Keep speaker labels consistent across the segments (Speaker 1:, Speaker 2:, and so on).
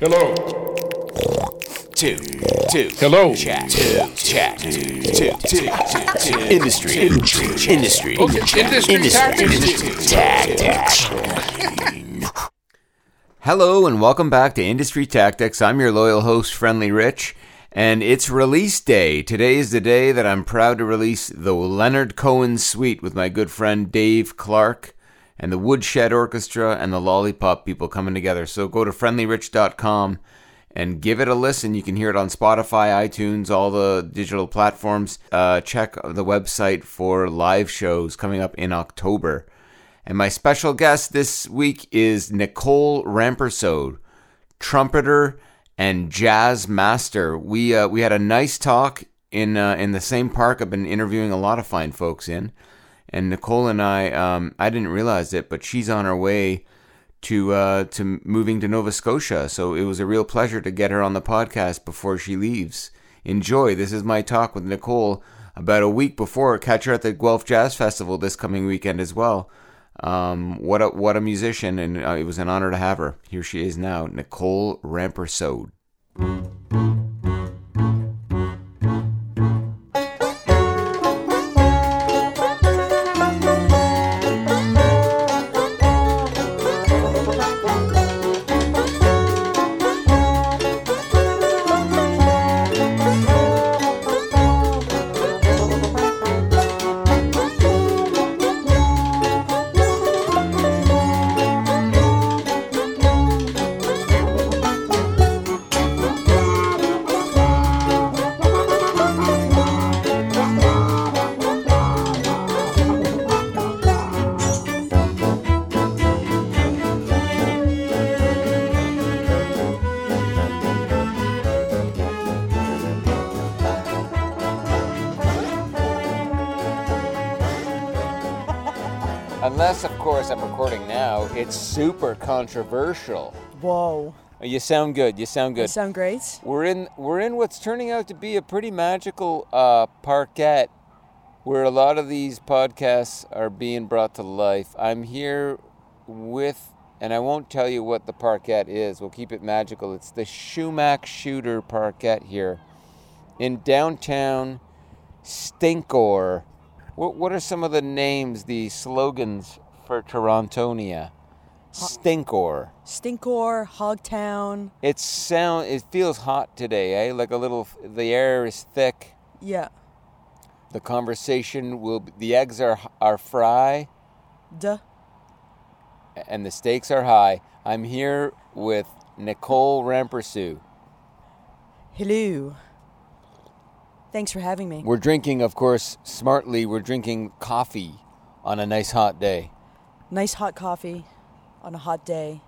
Speaker 1: Hello.
Speaker 2: two, two.
Speaker 1: Hello.
Speaker 2: Chat, two, chat, two, two, two, two. Industry, industry, industry,
Speaker 1: Okay, industry tactics.
Speaker 2: industry tactics. Hello and welcome back to Industry Tactics. I'm your loyal host, Friendly Rich, and it's release day. Today is the day that I'm proud to release the Leonard Cohen Suite with my good friend Dave Clark and the Woodshed Orchestra and the Lollipop people coming together. So go to friendlyrich.com and give it a listen. You can hear it on Spotify, iTunes, all the digital platforms. Uh, check the website for live shows coming up in October. And my special guest this week is Nicole Rampersaud, trumpeter and jazz master. We uh, we had a nice talk in uh, in the same park I've been interviewing a lot of fine folks in. And Nicole and I, um, I didn't realize it, but she's on her way to uh, to moving to Nova Scotia. So it was a real pleasure to get her on the podcast before she leaves. Enjoy. This is my talk with Nicole about a week before. Catch her at the Guelph Jazz Festival this coming weekend as well. Um, what a what a musician, and uh, it was an honor to have her. Here she is now, Nicole Rampersaud. Controversial.
Speaker 3: Whoa.
Speaker 2: You sound good. You sound good.
Speaker 3: You sound great.
Speaker 2: We're in we're in what's turning out to be a pretty magical uh, parquet, where a lot of these podcasts are being brought to life. I'm here with, and I won't tell you what the parquet is. We'll keep it magical. It's the Shumack Shooter Parquet here, in downtown Stinkor. What what are some of the names, the slogans for Torontonia? Stinkor.
Speaker 3: Stinkor, Hogtown.
Speaker 2: It sound it feels hot today, eh? Like a little. The air is thick.
Speaker 3: Yeah.
Speaker 2: The conversation will. Be, the eggs are are fry,
Speaker 3: Duh.
Speaker 2: and the stakes are high. I'm here with Nicole Rampersaud.
Speaker 3: Hello. Thanks for having me.
Speaker 2: We're drinking, of course, smartly. We're drinking coffee on a nice hot day,
Speaker 3: Nice hot coffee on a hot day.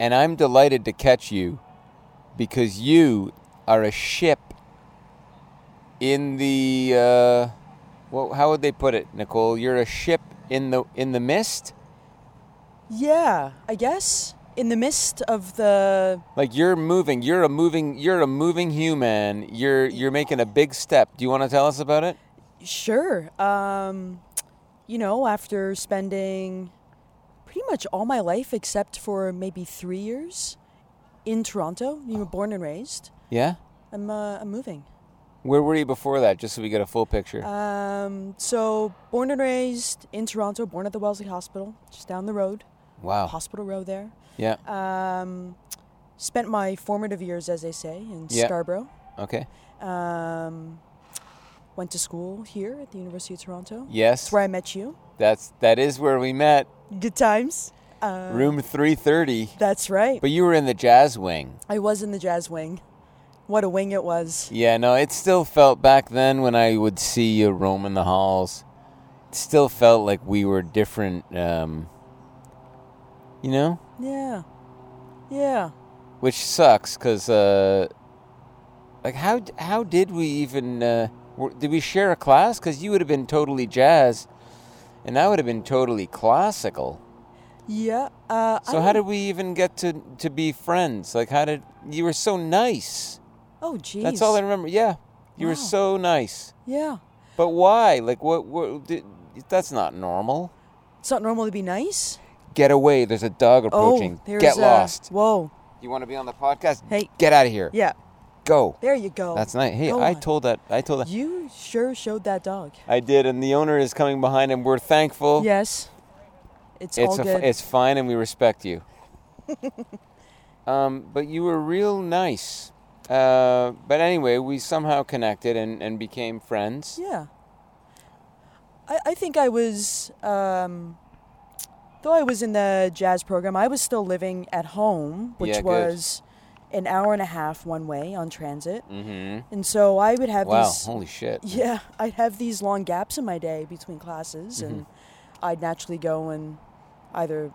Speaker 2: and I'm delighted to catch you because you are a ship in the. Uh, well, how would they put it, Nicole? You're a ship in the in the mist.
Speaker 3: Yeah, I guess. In the midst of the.
Speaker 2: Like you're moving, you're a moving, you're a moving human. You're you're making a big step. Do you want to tell us about it?
Speaker 3: Sure. Um, you know, after spending pretty much all my life except for maybe three years in Toronto, you were born and raised,
Speaker 2: Yeah.
Speaker 3: I'm, uh, I'm moving.
Speaker 2: Where were you before that? Just so we get a full picture.
Speaker 3: Um, so born and raised in Toronto, born at the Wellesley Hospital, just down the road,
Speaker 2: wow.
Speaker 3: Hospital Row there.
Speaker 2: Yeah.
Speaker 3: Um, spent my formative years, as they say, in
Speaker 2: Yeah.
Speaker 3: Scarborough.
Speaker 2: Okay.
Speaker 3: Um, went to school here at the University of Toronto.
Speaker 2: Yes.
Speaker 3: That's where I met you.
Speaker 2: That's that is where we met.
Speaker 3: Good times. Uh,
Speaker 2: Room 330.
Speaker 3: That's right.
Speaker 2: But you were in the jazz wing.
Speaker 3: I was in the jazz wing. What a wing it was.
Speaker 2: Yeah, no, it still felt back then when I would see you roaming the halls. It still felt like we were different um you know?
Speaker 3: Yeah. Yeah.
Speaker 2: which sucks because uh, like how how did we even uh, did we share a class? Because you would have been totally jazz, and that would have been totally classical.
Speaker 3: Yeah. Uh, I
Speaker 2: So how did we even get to to be friends? Like how did you were so nice?
Speaker 3: Oh, geez.
Speaker 2: That's all I remember. Yeah, you were so nice.
Speaker 3: Yeah.
Speaker 2: But why? Like what? What? Did, that's not normal.
Speaker 3: It's not normal to be nice.
Speaker 2: Get away. There's a dog approaching.
Speaker 3: Oh, there's
Speaker 2: Get
Speaker 3: uh,
Speaker 2: lost.
Speaker 3: Whoa.
Speaker 2: You want to be on the podcast?
Speaker 3: Hey.
Speaker 2: Get out of here.
Speaker 3: Yeah.
Speaker 2: Go.
Speaker 3: There you go.
Speaker 2: That's nice. Hey,
Speaker 3: Go
Speaker 2: I
Speaker 3: on.
Speaker 2: told that. I told that.
Speaker 3: You sure showed that dog.
Speaker 2: I did, and the owner is coming behind, and we're thankful.
Speaker 3: Yes. It's,
Speaker 2: it's
Speaker 3: all
Speaker 2: a,
Speaker 3: good.
Speaker 2: it's fine, and we respect you. um, but you were real nice. Uh, but anyway, we somehow connected and, and became friends.
Speaker 3: yeah. I, I think I was, um, though I was in the jazz program, I was still living at home, which
Speaker 2: Yeah,
Speaker 3: was an hour and a half one way on transit.
Speaker 2: Mm-hmm.
Speaker 3: And so I would have these.
Speaker 2: Wow!
Speaker 3: these.
Speaker 2: Holy shit!
Speaker 3: Yeah, I'd have these long gaps in my day between classes, and
Speaker 2: Mm-hmm.
Speaker 3: I'd naturally go and either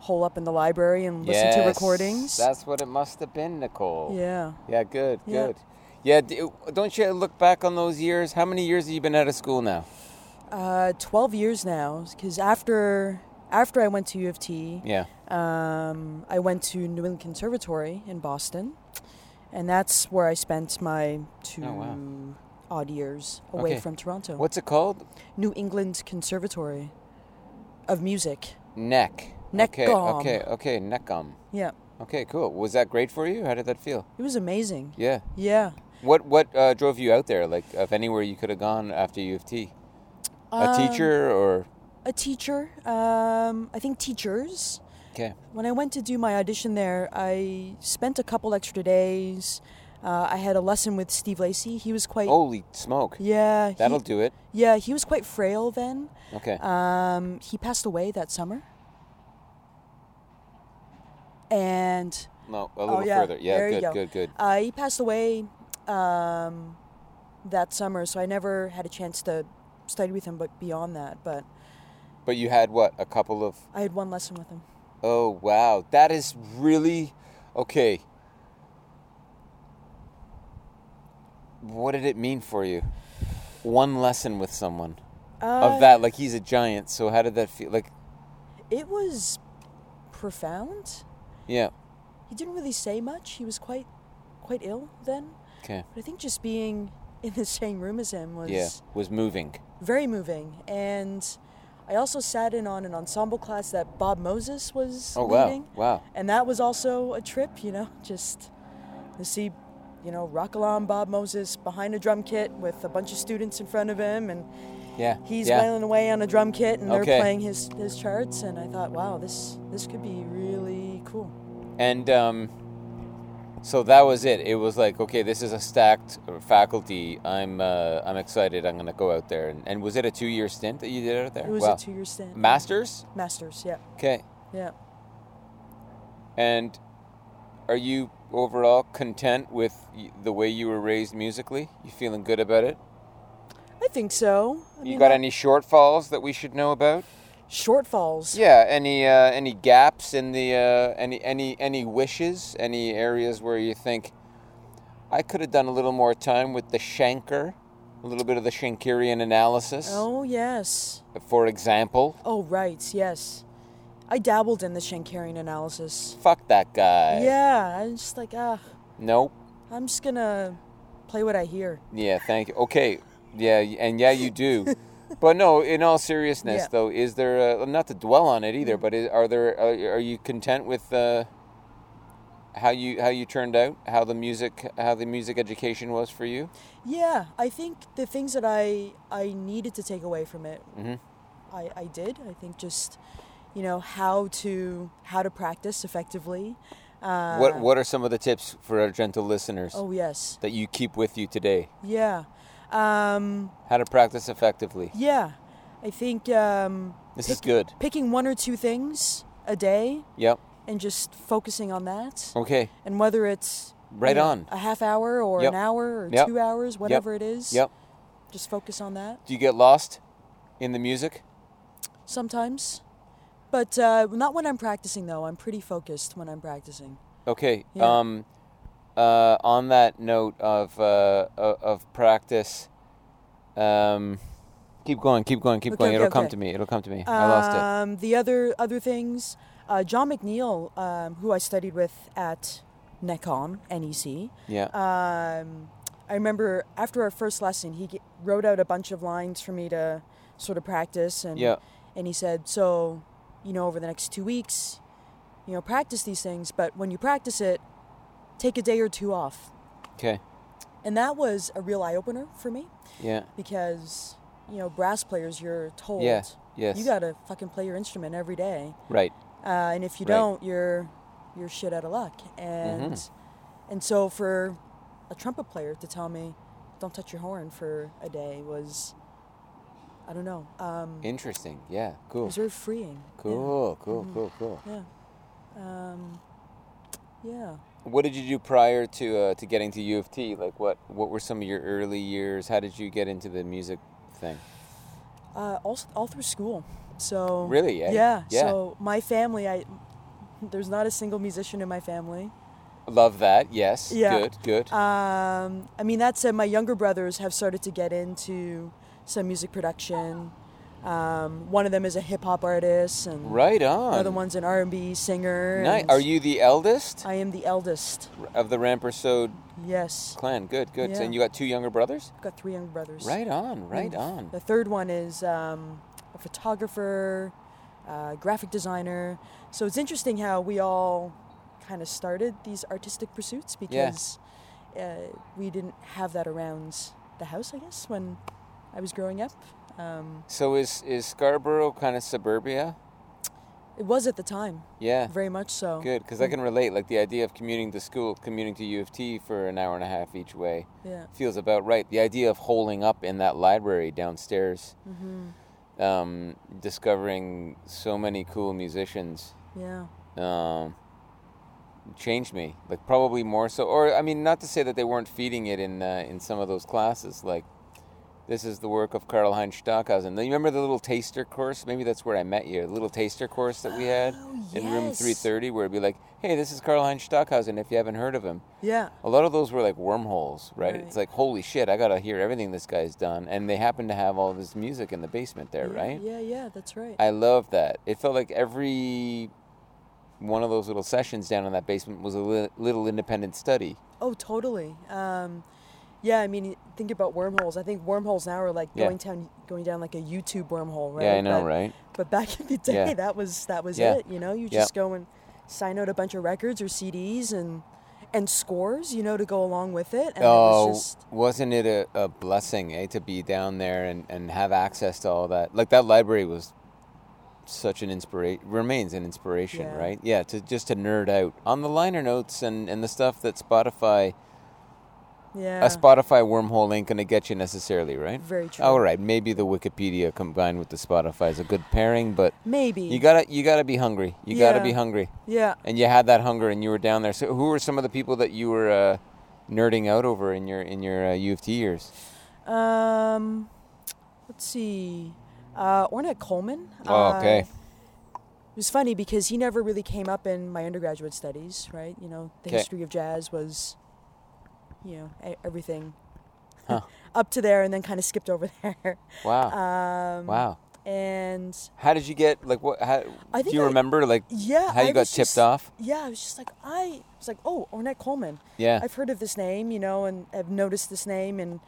Speaker 3: hole up in the library and listen to recordings.
Speaker 2: That's what it must have been, Nicole.
Speaker 3: yeah.
Speaker 2: Yeah. Good.
Speaker 3: Yeah.
Speaker 2: Good. Yeah. Don't you look back on those years? How many years have you been out of school now?
Speaker 3: Uh, 12 years now, because after after I went to U of T,
Speaker 2: Yeah.
Speaker 3: um, I went to New England Conservatory in Boston, and that's where I spent my two
Speaker 2: Oh, wow.
Speaker 3: odd years away
Speaker 2: Okay.
Speaker 3: from Toronto.
Speaker 2: What's it called?
Speaker 3: New England Conservatory of Music.
Speaker 2: Neck. Neck.
Speaker 3: Okay.
Speaker 2: Okay. Okay. Neckgum.
Speaker 3: Yeah,
Speaker 2: Okay. Cool. Was that great for you? How did that feel?
Speaker 3: it was amazing.
Speaker 2: Yeah.
Speaker 3: Yeah.
Speaker 2: What What uh, drove you out there? Like, of anywhere you could have gone after U of T? A
Speaker 3: Um,
Speaker 2: teacher or?
Speaker 3: A teacher. Um, I think teachers.
Speaker 2: Okay.
Speaker 3: When I went to do my audition there, I spent a couple extra days. Uh, I had a lesson with Steve Lacy. He was quite.
Speaker 2: Holy smoke!
Speaker 3: Yeah. he-
Speaker 2: That'll do it.
Speaker 3: Yeah, he was quite frail then.
Speaker 2: Okay.
Speaker 3: Um, he passed away that summer. And
Speaker 2: no, a little
Speaker 3: oh, yeah,
Speaker 2: further. Yeah. good.
Speaker 3: go.
Speaker 2: Good. Good.
Speaker 3: uh, he passed away um, that summer, so I never had a chance to study with him. But beyond that, but
Speaker 2: But you had what? A couple of.
Speaker 3: I had one lesson with him.
Speaker 2: Oh wow, that is really okay. What did it mean for you? One lesson with someone
Speaker 3: Uh,
Speaker 2: of that, like he's a giant. So how did that feel? Like,
Speaker 3: It was profound.
Speaker 2: yeah,
Speaker 3: He didn't really say much. He was quite, quite ill then.
Speaker 2: okay,
Speaker 3: But I think just being in the same room as him was
Speaker 2: yeah, was moving.
Speaker 3: very moving. And I also sat in on an ensemble class that Bob Moses was
Speaker 2: Oh wow,
Speaker 3: leading.
Speaker 2: wow.
Speaker 3: And that was also a trip, you know, just to see, you know, rock along Bob Moses behind a drum kit with a bunch of students in front of him. And
Speaker 2: Yeah,
Speaker 3: he's
Speaker 2: yeah.
Speaker 3: wailing away on a drum kit and
Speaker 2: Okay.
Speaker 3: they're playing his, his charts. And I thought, wow, this, this could be really cool.
Speaker 2: And um, so that was it. It was like, okay, this is a stacked faculty. I'm uh, I'm excited. I'm gonna go out there. And, and was it a two year stint that you did out there?
Speaker 3: It was
Speaker 2: wow.
Speaker 3: a two year stint.
Speaker 2: Masters.
Speaker 3: Masters, yeah.
Speaker 2: Okay.
Speaker 3: Yeah.
Speaker 2: And are you overall content with the way you were raised musically? You feeling good about it?
Speaker 3: I think so. I
Speaker 2: You
Speaker 3: mean,
Speaker 2: got
Speaker 3: I-
Speaker 2: any shortfalls that we should know about?
Speaker 3: Shortfalls?
Speaker 2: Yeah, any uh, any gaps in the uh, any any any wishes, any areas where you think I could have done a little more time with the Schenker, a little bit of the Schenkerian analysis,
Speaker 3: Oh, yes.
Speaker 2: for example.
Speaker 3: Oh, right, yes. I dabbled in the Schenkerian analysis.
Speaker 2: Fuck that guy.
Speaker 3: Yeah, I'm just like, ah,
Speaker 2: Nope.
Speaker 3: I'm just gonna play what I hear.
Speaker 2: Yeah, thank you. Okay, yeah, and yeah, you do. but no, in all seriousness,
Speaker 3: Yeah.
Speaker 2: though, is there a, not to dwell on it either? But is, are there are, are you content with uh, how you how you turned out? How the music how the music education was for you?
Speaker 3: Yeah, I think the things that I I needed to take away from it,
Speaker 2: Mhm.
Speaker 3: I I did. I think just, you know, how to how to practice effectively. Uh,
Speaker 2: what what are some of the tips for our gentle listeners
Speaker 3: Oh yes,
Speaker 2: that you keep with you today?
Speaker 3: yeah, um,
Speaker 2: How to practice effectively.
Speaker 3: yeah. I think um,
Speaker 2: This is good.
Speaker 3: picking one or two things a day
Speaker 2: Yep.
Speaker 3: and just focusing on that.
Speaker 2: Okay.
Speaker 3: and whether it's you
Speaker 2: Right
Speaker 3: know,
Speaker 2: on.
Speaker 3: a half hour or
Speaker 2: Yep.
Speaker 3: an hour or
Speaker 2: Yep.
Speaker 3: two hours, whatever it is.
Speaker 2: Yep.
Speaker 3: Just focus on that
Speaker 2: Do you get lost in the music?
Speaker 3: sometimes, but uh, not when I'm practicing. Though I'm pretty focused when I'm practicing.
Speaker 2: Okay.
Speaker 3: Yeah.
Speaker 2: Um, uh, on that note of uh, of practice, um, keep going, keep going, keep
Speaker 3: Okay,
Speaker 2: going.
Speaker 3: okay,
Speaker 2: It'll come to me. It'll come to me. I lost it.
Speaker 3: Um, the other other things, uh, John McNeil, um, who I studied with at NECON, NEC.
Speaker 2: Yeah.
Speaker 3: Um, I remember after our first lesson, he g- wrote out a bunch of lines for me to sort of practice, and
Speaker 2: Yeah.
Speaker 3: and he said, "So, you know, over the next two weeks, you know, practice these things. But when you practice it, take a day or two off.
Speaker 2: Okay.
Speaker 3: And that was a real eye opener for me
Speaker 2: Yeah.
Speaker 3: because, you know, brass players, you're told
Speaker 2: Yeah. Yes.
Speaker 3: you gotta fucking play your instrument every day.
Speaker 2: Right.
Speaker 3: uh, and if you
Speaker 2: Right.
Speaker 3: don't, you're you're shit out of luck. And
Speaker 2: Mm-hmm.
Speaker 3: and so for a trumpet player to tell me, "Don't touch your horn for a day," was I don't know. Um,
Speaker 2: Interesting. Yeah.
Speaker 3: it
Speaker 2: Cool.
Speaker 3: was very freeing. Yeah.
Speaker 2: Cool. Cool.
Speaker 3: Mm-hmm.
Speaker 2: Cool. Cool.
Speaker 3: Yeah. Um, yeah.
Speaker 2: What did you do prior to uh, to getting to U of T? Like, what what were some of your early years? How did you get into the music thing?
Speaker 3: Uh, all all through school. So
Speaker 2: Really, eh?
Speaker 3: Yeah.
Speaker 2: Yeah.
Speaker 3: So my family, I there's not a single musician in my family.
Speaker 2: Love that. Yes.
Speaker 3: Yeah.
Speaker 2: Good. Good.
Speaker 3: Um, I mean, that said, my younger brothers have started to get into some music production. Um, one of them is a hip hop artist, and
Speaker 2: right on.
Speaker 3: another one's an R and B singer.
Speaker 2: Nice. Are you the eldest
Speaker 3: I am the eldest.
Speaker 2: of the Rampersaud
Speaker 3: Yes,
Speaker 2: clan? Good. Good.
Speaker 3: Yeah.
Speaker 2: And you got two younger brothers?
Speaker 3: I've got three younger brothers.
Speaker 2: Right on. Right
Speaker 3: And
Speaker 2: on.
Speaker 3: The third one is um, a photographer, uh, graphic designer. So it's interesting how we all kind of started these artistic pursuits because uh, we didn't have that around the house, I guess, when I was growing up. Um,
Speaker 2: So is is Scarborough kind of suburbia?
Speaker 3: it was at the time,
Speaker 2: Yeah.
Speaker 3: very much so.
Speaker 2: Good, because I can relate. Like the idea of commuting to school, commuting to U of T for an hour and a half each way,
Speaker 3: Yeah.
Speaker 2: feels about right. The idea of holing up in that library downstairs,
Speaker 3: Mm-hmm.
Speaker 2: um, discovering so many cool musicians,
Speaker 3: Yeah.
Speaker 2: um, changed me. Like probably more so, or I mean, not to say that they weren't feeding it in uh, in some of those classes. Like this is the work of Karlheinz Stockhausen. You remember the little taster course? Maybe that's where I met you. The little taster course that we had
Speaker 3: Oh,
Speaker 2: in room 330, where it'd be like, "Hey, this is Karlheinz Stockhausen. If you haven't heard of him."
Speaker 3: Yeah.
Speaker 2: A lot of those were like wormholes, right?
Speaker 3: Right.
Speaker 2: It's like, holy shit, I gotta hear everything this guy's done. And they happen to have all of his music in the basement there,
Speaker 3: yeah,
Speaker 2: right?
Speaker 3: Yeah, yeah, that's right.
Speaker 2: I love that. It felt like every one of those little sessions down in that basement was a li- little independent study.
Speaker 3: Oh, totally. Um, yeah, I mean, think about wormholes. I think wormholes now are like
Speaker 2: Yeah.
Speaker 3: going down, going down like a YouTube wormhole, right?
Speaker 2: Yeah, I know,
Speaker 3: but,
Speaker 2: right?
Speaker 3: But back in the day,
Speaker 2: Yeah.
Speaker 3: that was that was
Speaker 2: Yeah.
Speaker 3: it. You know, you just go and sign out a bunch of records or CDs and and scores, you know, to go along with it. And
Speaker 2: oh,
Speaker 3: it was just
Speaker 2: wasn't it a, a blessing, eh, to be down there and, and have access to all that? Like that library was such an inspiration, remains an inspiration,
Speaker 3: Yeah.
Speaker 2: right? Yeah, to just to nerd out on the liner notes and, and the stuff that Spotify,
Speaker 3: yeah,
Speaker 2: a Spotify wormhole ain't gonna get you necessarily, right?
Speaker 3: very true.
Speaker 2: All right, maybe the Wikipedia combined with the Spotify is a good pairing, but
Speaker 3: Maybe.
Speaker 2: you gotta you gotta be hungry. You gotta be hungry,
Speaker 3: yeah.
Speaker 2: and you had that hunger, and you were down there. So, who were some of the people that you were uh, nerding out over in your in your uh, U of T years?
Speaker 3: Um, let's see. Uh, Ornette Coleman.
Speaker 2: Oh, okay.
Speaker 3: Uh, it was funny because he never really came up in my undergraduate studies, right? You know, the
Speaker 2: 'Kay.
Speaker 3: history of jazz was, you know, everything
Speaker 2: Huh.
Speaker 3: up to there, and then kind of skipped over there.
Speaker 2: Wow,
Speaker 3: Um,
Speaker 2: wow.
Speaker 3: And
Speaker 2: How did you get like what? How,
Speaker 3: I
Speaker 2: do you
Speaker 3: I-
Speaker 2: remember like
Speaker 3: yeah,
Speaker 2: how you
Speaker 3: I
Speaker 2: got tipped
Speaker 3: just-
Speaker 2: off?
Speaker 3: Yeah, I was just like, I was like, oh, Ornette Coleman.
Speaker 2: Yeah,
Speaker 3: I've heard of this name, you know, and I've noticed this name, and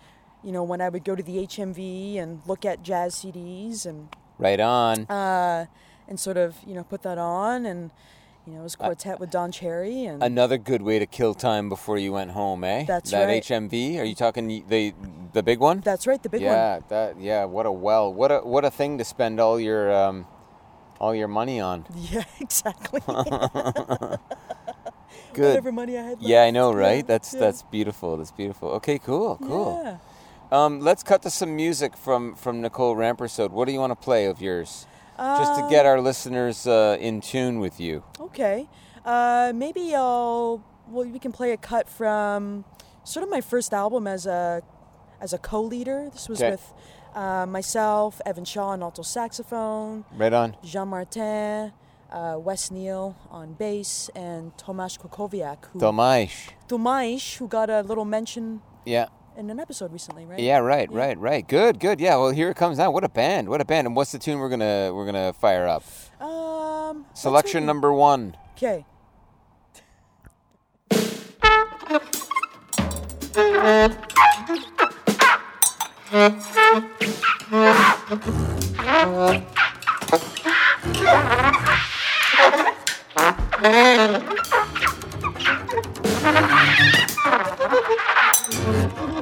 Speaker 3: you know, when I would go to the HMV and look at jazz CDs and
Speaker 2: right on.
Speaker 3: uh, and sort of you know put that on and you know it was quartet with Don Cherry and
Speaker 2: Another good way to kill time before you went home, eh?
Speaker 3: That's
Speaker 2: that
Speaker 3: right.
Speaker 2: HMV. Are you talking the the big one?
Speaker 3: that's right the big
Speaker 2: yeah, that yeah. What a well. What a what a thing to spend all your um, all your money on.
Speaker 3: yeah exactly
Speaker 2: Good.
Speaker 3: whatever money I had
Speaker 2: Yeah, I know, right?
Speaker 3: Yeah,
Speaker 2: That's
Speaker 3: yeah.
Speaker 2: that's beautiful. That's beautiful. Okay, cool, cool.
Speaker 3: yeah.
Speaker 2: Um, let's cut to some music from from Nicole Rampersaud. What do you want to play of yours, just to
Speaker 3: Uh,
Speaker 2: get our listeners uh, in tune with you?
Speaker 3: okay uh, maybe I'll well we can play a cut from sort of my first album as a as a co-leader this was
Speaker 2: Okay.
Speaker 3: with uh, myself Evan Shaw on alto saxophone
Speaker 2: Right on.
Speaker 3: Jean Martin uh, Wes Neal on bass and Tomasz Krakowiak who
Speaker 2: Tomasz.
Speaker 3: Tomasz, who got a little mention
Speaker 2: Yeah
Speaker 3: in an episode recently, right?
Speaker 2: Yeah, right,
Speaker 3: yeah.
Speaker 2: right, right. Good, good. Yeah, well, here it comes now. What a band! What a band! And what's the tune we're gonna we're gonna fire up?
Speaker 3: Um,
Speaker 2: selection number one.
Speaker 3: Okay.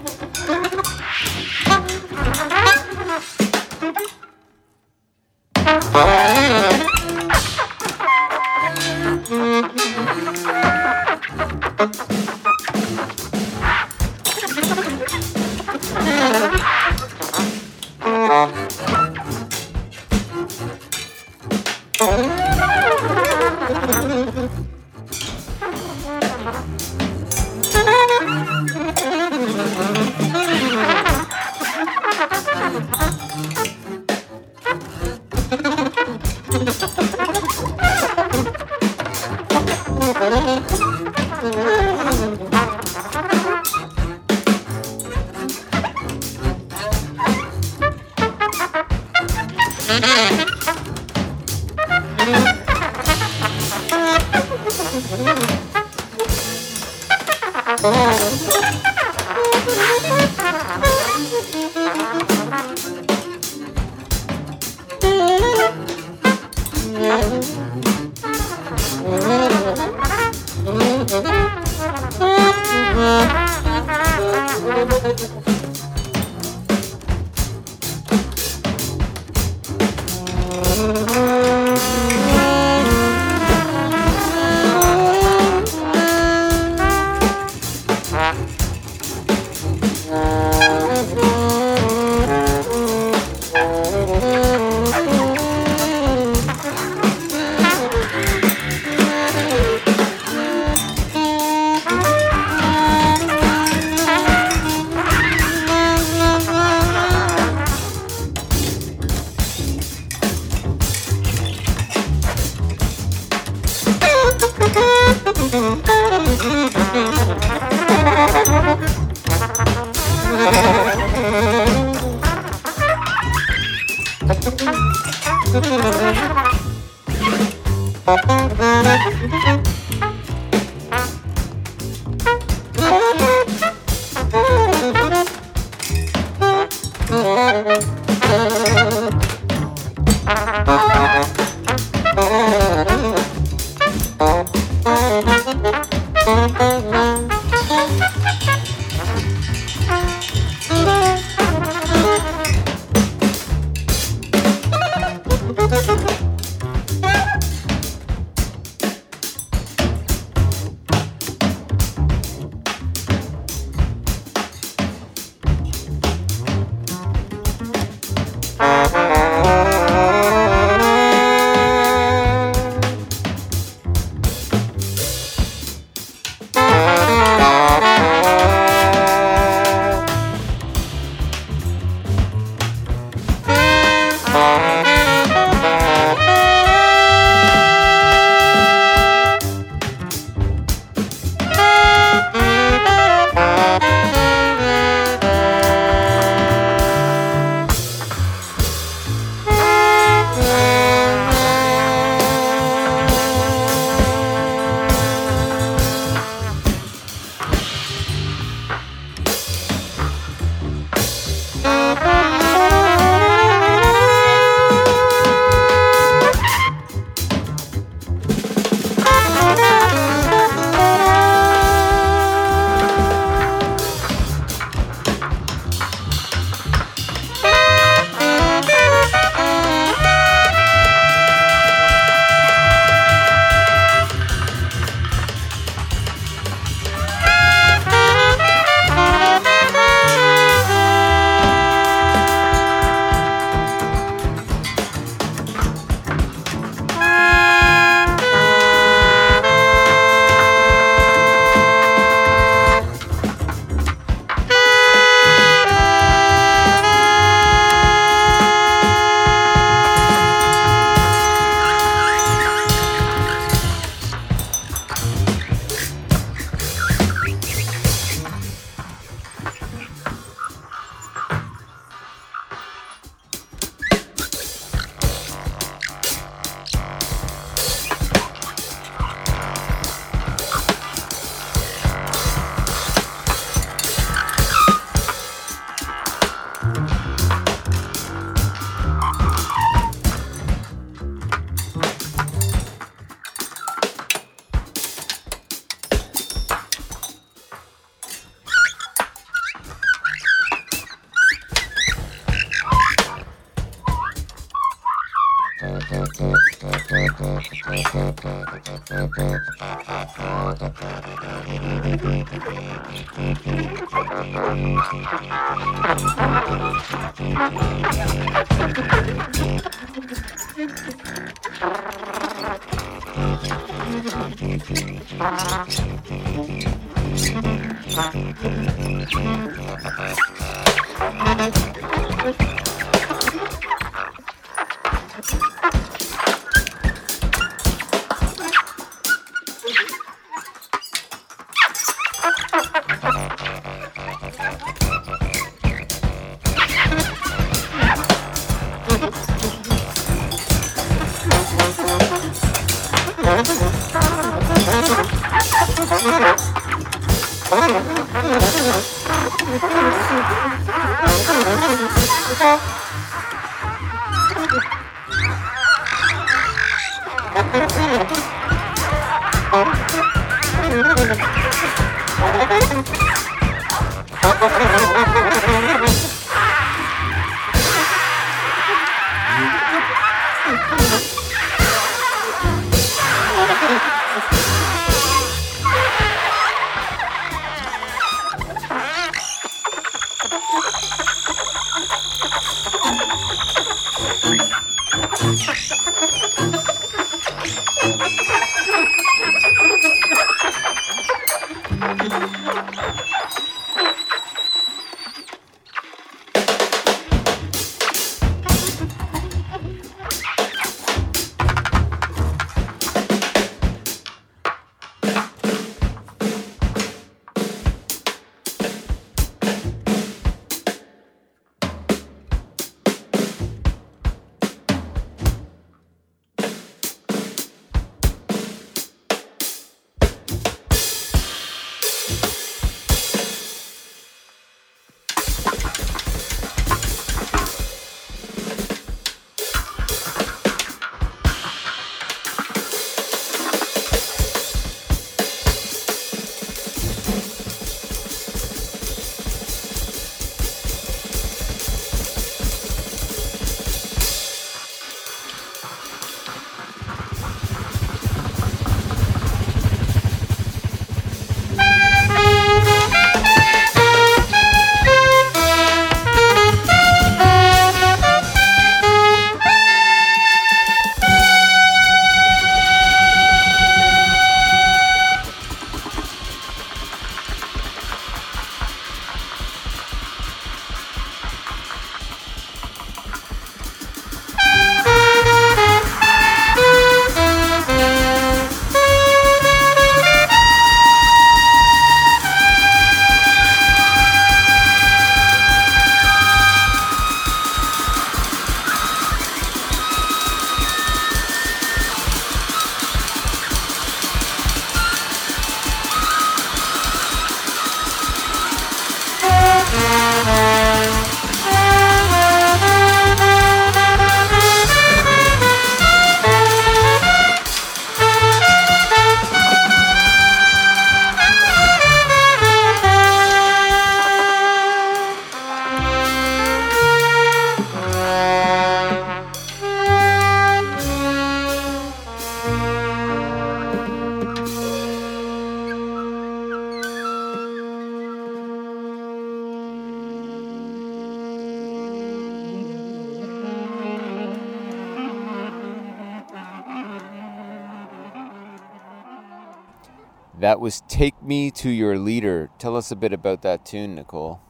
Speaker 2: That was Take Me to Your Leader. Tell us a bit about that tune, Nicole.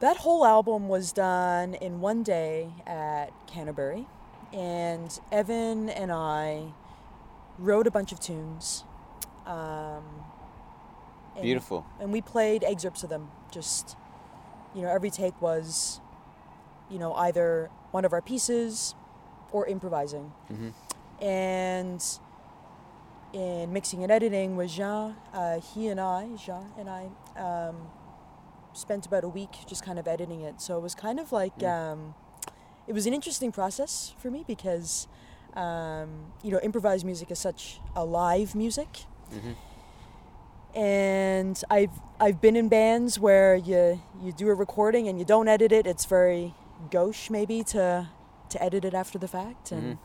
Speaker 3: That whole album was done in one day at Canterbury, and Evan and I wrote a bunch of tunes. Um, and,
Speaker 2: Beautiful.
Speaker 3: And we played excerpts of them. Just, you know, every take was, you know, either one of our pieces or improvising.
Speaker 2: Mm-hmm.
Speaker 3: And in mixing and editing with Jean. Uh, he and I, Jean and I, um, spent about a week just kind of editing it. So it was kind of like, um, it was an interesting process for me because, um, you know, improvised music is such a live music.
Speaker 2: Mhm.
Speaker 3: And I've I've been in bands where you you do a recording and you don't edit it. It's very gauche maybe to to edit it after the fact and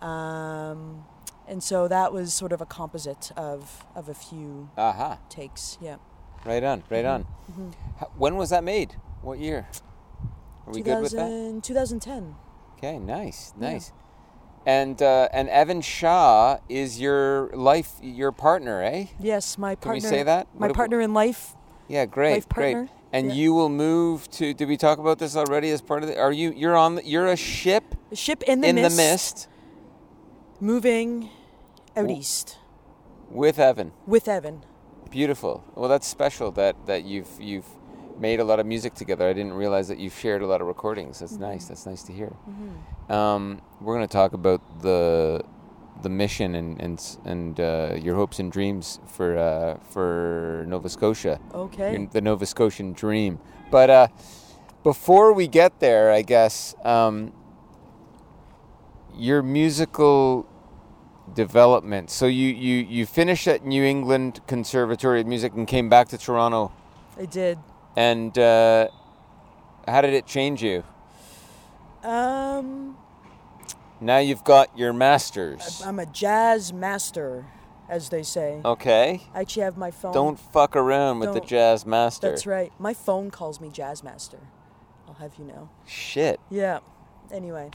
Speaker 3: um, and so that was sort of a composite of of a few
Speaker 2: Aha.
Speaker 3: takes. Yeah.
Speaker 2: Right on. Right on. H- When was that made? What year? Are we good with that?
Speaker 3: 2010.
Speaker 2: Okay. Nice.
Speaker 3: Yeah.
Speaker 2: Nice. And uh, and Evan Shaw is your life, your partner, eh?
Speaker 3: Yes, my partner.
Speaker 2: Can we say that?
Speaker 3: My
Speaker 2: What-
Speaker 3: partner in life.
Speaker 2: Yeah, great,
Speaker 3: Life
Speaker 2: great. And
Speaker 3: Yeah.
Speaker 2: you will move to. Did we talk about this already? As part of the? Are you? You're on. The, you're a ship
Speaker 3: A ship in the
Speaker 2: in
Speaker 3: mist,
Speaker 2: the mist
Speaker 3: moving out
Speaker 2: W-
Speaker 3: east
Speaker 2: with Evan.
Speaker 3: with Evan.
Speaker 2: Beautiful. Well, that's special that that you've you've made a lot of music together. I didn't realize that you've shared a lot of recordings. That's nice. That's nice to hear. Um, we're going to talk about the the mission and and and uh, your hopes and dreams for uh, for Nova Scotia.
Speaker 3: Okay.
Speaker 2: The Nova Scotian dream. But uh, before we get there, I guess um, your musical development. So you, you, you finished at New England Conservatory of Music and came back to Toronto.
Speaker 3: I did.
Speaker 2: And uh, how did it change you?
Speaker 3: Um,
Speaker 2: Now you've got your master's.
Speaker 3: I'm a jazz master, as they say.
Speaker 2: Okay.
Speaker 3: I actually have my phone.
Speaker 2: Don't fuck around with the
Speaker 3: Don't.
Speaker 2: jazz master.
Speaker 3: That's right. My phone calls me jazz master. I'll have you know.
Speaker 2: Shit.
Speaker 3: Yeah. Anyway,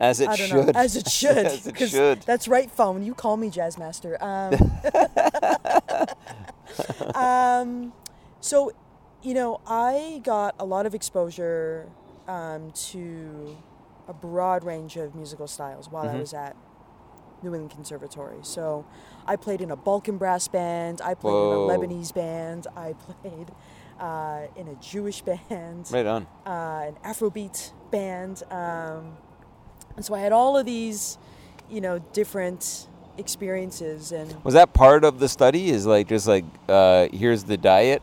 Speaker 2: As it
Speaker 3: I
Speaker 2: should.
Speaker 3: know. As it should.
Speaker 2: As it should.
Speaker 3: That's right, phone. You call me jazz master. Um, um, so, you know, I got a lot of exposure um, to a broad range of musical styles while I
Speaker 2: Mhm.
Speaker 3: was at New England Conservatory. So, I played in a Balkan brass band. I played in a Lebanese band. I played uh, in a Jewish band
Speaker 2: Right on.
Speaker 3: uh, an Afrobeat band. Um, and so I had all of these, you know, different experiences. And
Speaker 2: Was that part of the study? Is like just like uh, here's the diet,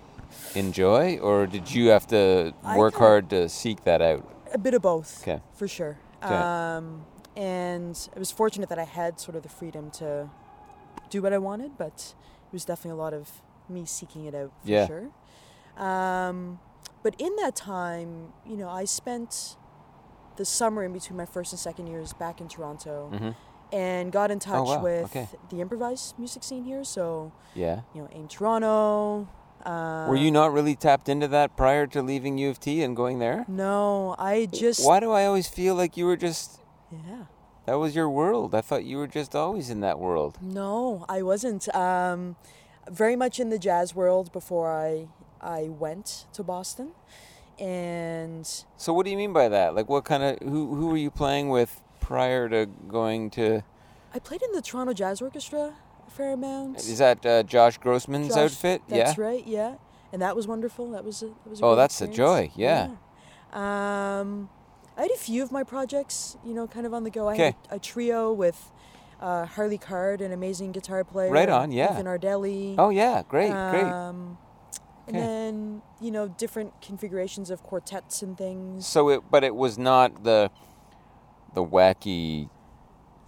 Speaker 2: enjoy, or did you have to work hard to seek that out?
Speaker 3: a bit of both,
Speaker 2: Okay.
Speaker 3: for sure.
Speaker 2: Okay.
Speaker 3: Um, and I was fortunate that I had sort of the freedom to do what I wanted, but it was definitely a lot of me seeking it out for
Speaker 2: Yeah.
Speaker 3: sure. Um, but in that time, you know, I spent the summer in between my first and second years back in Toronto.
Speaker 2: hmm
Speaker 3: and got in touch
Speaker 2: wow,
Speaker 3: with
Speaker 2: okay.
Speaker 3: the improvised music scene here. So,
Speaker 2: Yeah.
Speaker 3: you know, AIM Toronto. Uh,
Speaker 2: Were you not really tapped into that prior to leaving U of T and going there?
Speaker 3: No, I just.
Speaker 2: Why do I always feel like you were just
Speaker 3: Yeah.
Speaker 2: that was your world? I thought you were just always in that world.
Speaker 3: No, I wasn't. Um, very much in the jazz world before I I went to Boston, and
Speaker 2: So what do you mean by that? Like what kind of who who were you playing with prior to going to
Speaker 3: I played in the Toronto Jazz Orchestra a fair amount.
Speaker 2: Is that uh, Josh Grossman's
Speaker 3: Josh,
Speaker 2: outfit?
Speaker 3: That's
Speaker 2: yeah.
Speaker 3: right. Yeah, and that was wonderful. That was a, that was. A
Speaker 2: Oh, that's a joy, yeah.
Speaker 3: Yeah. Um, I had a few of my projects, you know, kind of on the go. I
Speaker 2: Okay.
Speaker 3: had a, trio with uh, Harley Card, an amazing guitar player.
Speaker 2: Right on, yeah.
Speaker 3: Ethan Ardelli.
Speaker 2: Oh yeah, great, great.
Speaker 3: Um, And then you know different configurations of quartets and things.
Speaker 2: So it, but it was not the the wacky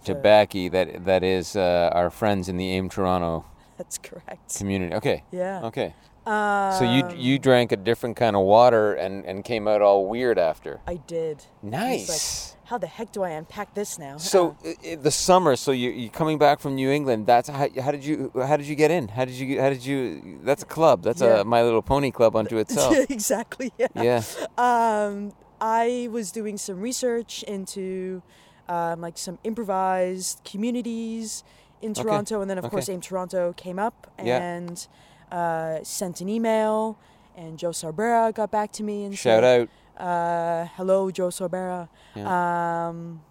Speaker 2: tobacco that that is uh, our friends in the AIM Toronto
Speaker 3: That's correct.
Speaker 2: community. Okay,
Speaker 3: Yeah.
Speaker 2: okay.
Speaker 3: Um,
Speaker 2: So you you drank a different kind of water and and came out all weird after.
Speaker 3: I did.
Speaker 2: Nice.
Speaker 3: How the heck do I unpack this now?
Speaker 2: So
Speaker 3: Uh,
Speaker 2: the summer, so you you coming back from New England. That's how, how did you how did you get in? How did you how did you? That's a club. That's
Speaker 3: Yeah.
Speaker 2: a My Little Pony club unto itself.
Speaker 3: exactly. Yeah.
Speaker 2: yeah.
Speaker 3: Um, I was doing some research into um, like some improvised communities in
Speaker 2: Okay,
Speaker 3: Toronto, and then of
Speaker 2: okay.
Speaker 3: course AIM Toronto came up
Speaker 2: Yeah.
Speaker 3: and uh, sent an email, and Joe Sorbara got back to me and
Speaker 2: Shout
Speaker 3: said,
Speaker 2: out.
Speaker 3: Uh, "Hello, Joe Sorbara." Um,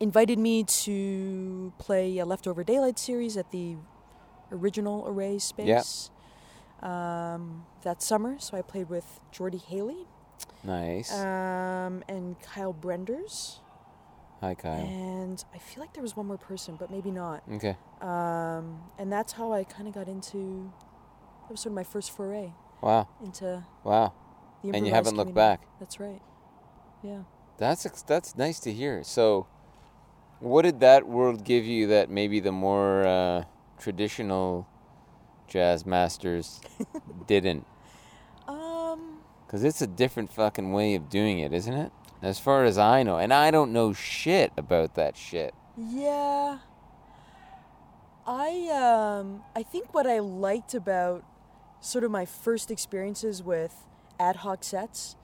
Speaker 3: invited me to play a leftover daylight series at the original array space. Um, that summer, so I played with Jordy Haley
Speaker 2: Nice.
Speaker 3: um, and Kyle Brenders,
Speaker 2: Hi, Kyle.
Speaker 3: and I feel like there was one more person, but maybe not.
Speaker 2: Okay.
Speaker 3: Um, and that's how I kind of got into. That was sort of my first foray
Speaker 2: Wow.
Speaker 3: into
Speaker 2: Wow. And you haven't looked back.
Speaker 3: That's right. Yeah.
Speaker 2: That's that's nice to hear. So, what did that world give you that maybe the more uh, traditional jazz masters didn't?
Speaker 3: Um.
Speaker 2: Because it's a different fucking way of doing it, isn't it? As far as I know, and I don't know shit about that shit.
Speaker 3: Yeah. I um, I think what I liked about sort of my first experiences with ad hoc sets.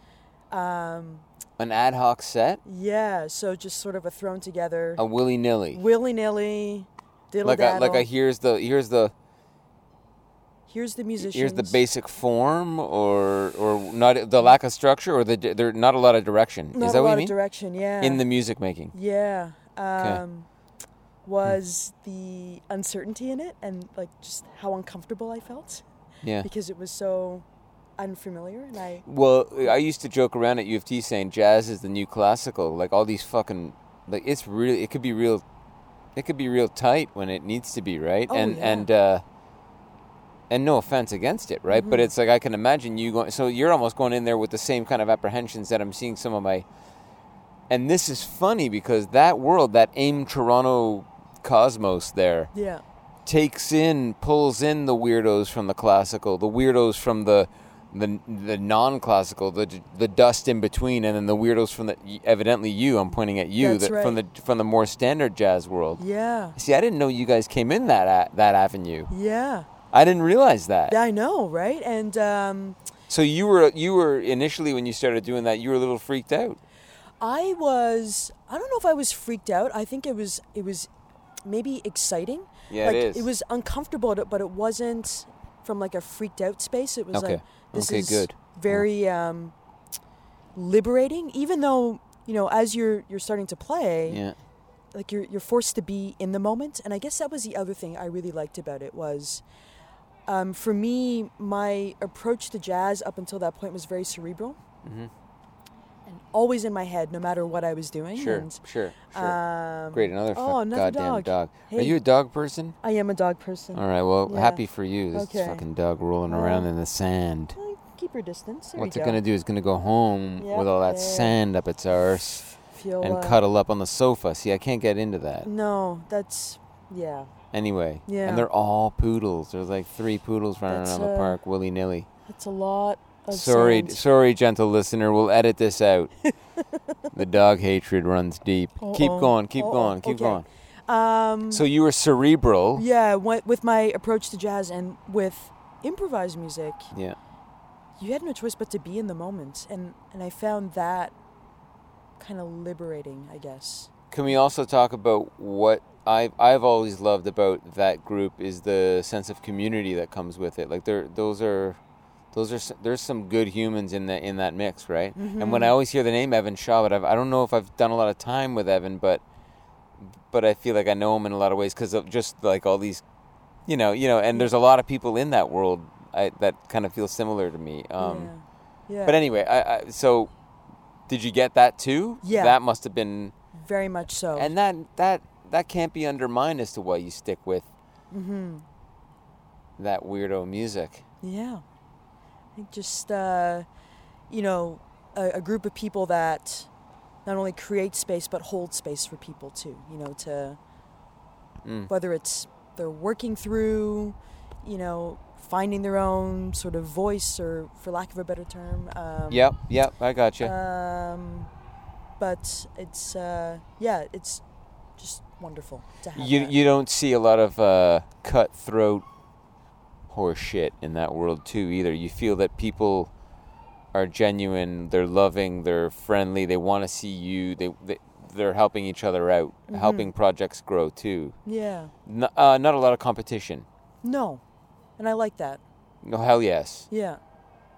Speaker 3: Um,
Speaker 2: An ad hoc set,
Speaker 3: yeah, so just sort of a thrown together,
Speaker 2: a willy nilly,
Speaker 3: willy nilly, diddle
Speaker 2: like a like a here's the here's the
Speaker 3: Here's the musicians.
Speaker 2: here's the basic form, or or not the lack of structure, or the there not a lot of direction.
Speaker 3: Not
Speaker 2: Is that
Speaker 3: a
Speaker 2: what
Speaker 3: lot
Speaker 2: you
Speaker 3: of
Speaker 2: mean?
Speaker 3: direction, yeah.
Speaker 2: In the music making.
Speaker 3: yeah. Um, was the uncertainty in it and like just how uncomfortable I felt
Speaker 2: Yeah.
Speaker 3: because it was so unfamiliar and I
Speaker 2: Well, I used to joke around at U of T saying jazz is the new classical. Like all these fucking like it's really it could be real it could be real tight when it needs to be, right?
Speaker 3: Oh,
Speaker 2: and
Speaker 3: yeah.
Speaker 2: and uh and no offense against it, right?
Speaker 3: Mm-hmm.
Speaker 2: But it's like I can imagine you going so you're almost going in there with the same kind of apprehensions that I'm seeing some of my and this is funny because that world, that AIM Toronto cosmos there,
Speaker 3: yeah.
Speaker 2: takes in, pulls in the weirdos from the classical, the weirdos from the the the non-classical, the the dust in between, and then the weirdos from the evidently you. I'm pointing at you that from the from the more standard jazz world.
Speaker 3: Yeah.
Speaker 2: See, I didn't know you guys came in that that avenue.
Speaker 3: Yeah.
Speaker 2: I didn't realize that.
Speaker 3: I know, right? And um,
Speaker 2: So you were you were initially when you started doing that, you were a little freaked out.
Speaker 3: I was I don't know if I was freaked out. I think it was it was maybe exciting.
Speaker 2: Yeah,
Speaker 3: like
Speaker 2: it is.
Speaker 3: was uncomfortable, but it wasn't from like a freaked out space. It was
Speaker 2: Okay.
Speaker 3: like this
Speaker 2: Okay,
Speaker 3: is
Speaker 2: good.
Speaker 3: very um, liberating. Even though you know, as you're you're starting to play,
Speaker 2: Yeah.
Speaker 3: like you're you're forced to be in the moment. And I guess that was the other thing I really liked about it was. Um, for me, my approach to jazz up until that point was very cerebral,
Speaker 2: Mhm.
Speaker 3: And always in my head, no matter what I was doing.
Speaker 2: Sure.
Speaker 3: And,
Speaker 2: Sure. Sure.
Speaker 3: um,
Speaker 2: Great. Another
Speaker 3: oh, another
Speaker 2: goddamn
Speaker 3: dog.
Speaker 2: dog. Are you a dog person?
Speaker 3: I am a dog person.
Speaker 2: All right. Well,
Speaker 3: Yeah.
Speaker 2: happy for you. This
Speaker 3: Okay.
Speaker 2: fucking dog rolling around in the sand.
Speaker 3: Keep her distance. There
Speaker 2: What's it
Speaker 3: go.
Speaker 2: gonna do? It's gonna go home
Speaker 3: Yeah,
Speaker 2: with all that
Speaker 3: yeah.
Speaker 2: sand up its arse
Speaker 3: Feel,
Speaker 2: and
Speaker 3: uh,
Speaker 2: cuddle up on the sofa. See, I can't get into that.
Speaker 3: No, that's yeah.
Speaker 2: Anyway.
Speaker 3: Yeah.
Speaker 2: And they're all poodles. There's like three poodles running
Speaker 3: That's,
Speaker 2: around the
Speaker 3: uh,
Speaker 2: park willy nilly.
Speaker 3: That's a lot
Speaker 2: Sorry,
Speaker 3: sand.
Speaker 2: sorry, gentle listener. We'll edit this out. the dog hatred runs deep. Keep
Speaker 3: Uh-oh.
Speaker 2: going. Keep
Speaker 3: Uh-oh.
Speaker 2: going. Keep
Speaker 3: Okay.
Speaker 2: going.
Speaker 3: Um,
Speaker 2: So you were cerebral.
Speaker 3: yeah, with my approach to jazz and with improvised music,
Speaker 2: Yeah.
Speaker 3: you had no choice but to be in the moment, and and I found that kind of liberating, I guess.
Speaker 2: Can we also talk about what I've I've always loved about that group is the sense of community that comes with it. Like there, those are, those are there's some good humans in that in that mix, right? And when I always hear the name Evan Shaw, but I've, I don't know if I've done a lot of time with Evan, but but I feel like I know him in a lot of ways because of just like all these, you know, you know, and there's a lot of people in that world I, that kind of feel similar to me. Um,
Speaker 3: yeah. yeah.
Speaker 2: But anyway, I, I so did you get that too?
Speaker 3: Yeah.
Speaker 2: that must have been
Speaker 3: very much so.
Speaker 2: and that that that can't be undermined as to why you stick with
Speaker 3: mm-hmm.
Speaker 2: that weirdo music.
Speaker 3: Yeah. Just, uh, you know, a, a group of people that not only create space but hold space for people too, you know, to
Speaker 2: Mm.
Speaker 3: whether it's they're working through, you know, finding their own sort of voice or for lack of a better term. Um,
Speaker 2: Yep, yep, I got you.
Speaker 3: Um, but it's, uh, yeah, it's just wonderful to have
Speaker 2: you
Speaker 3: that.
Speaker 2: you don't see a lot of uh, cutthroat horse shit in that world too either. You feel that people are genuine, they're loving, they're friendly, they want to see you. They, they they're helping each other out,
Speaker 3: Mm-hmm.
Speaker 2: helping projects grow too.
Speaker 3: yeah.
Speaker 2: N- uh, not a lot of competition.
Speaker 3: No. And I like that.
Speaker 2: No, hell yes.
Speaker 3: Yeah.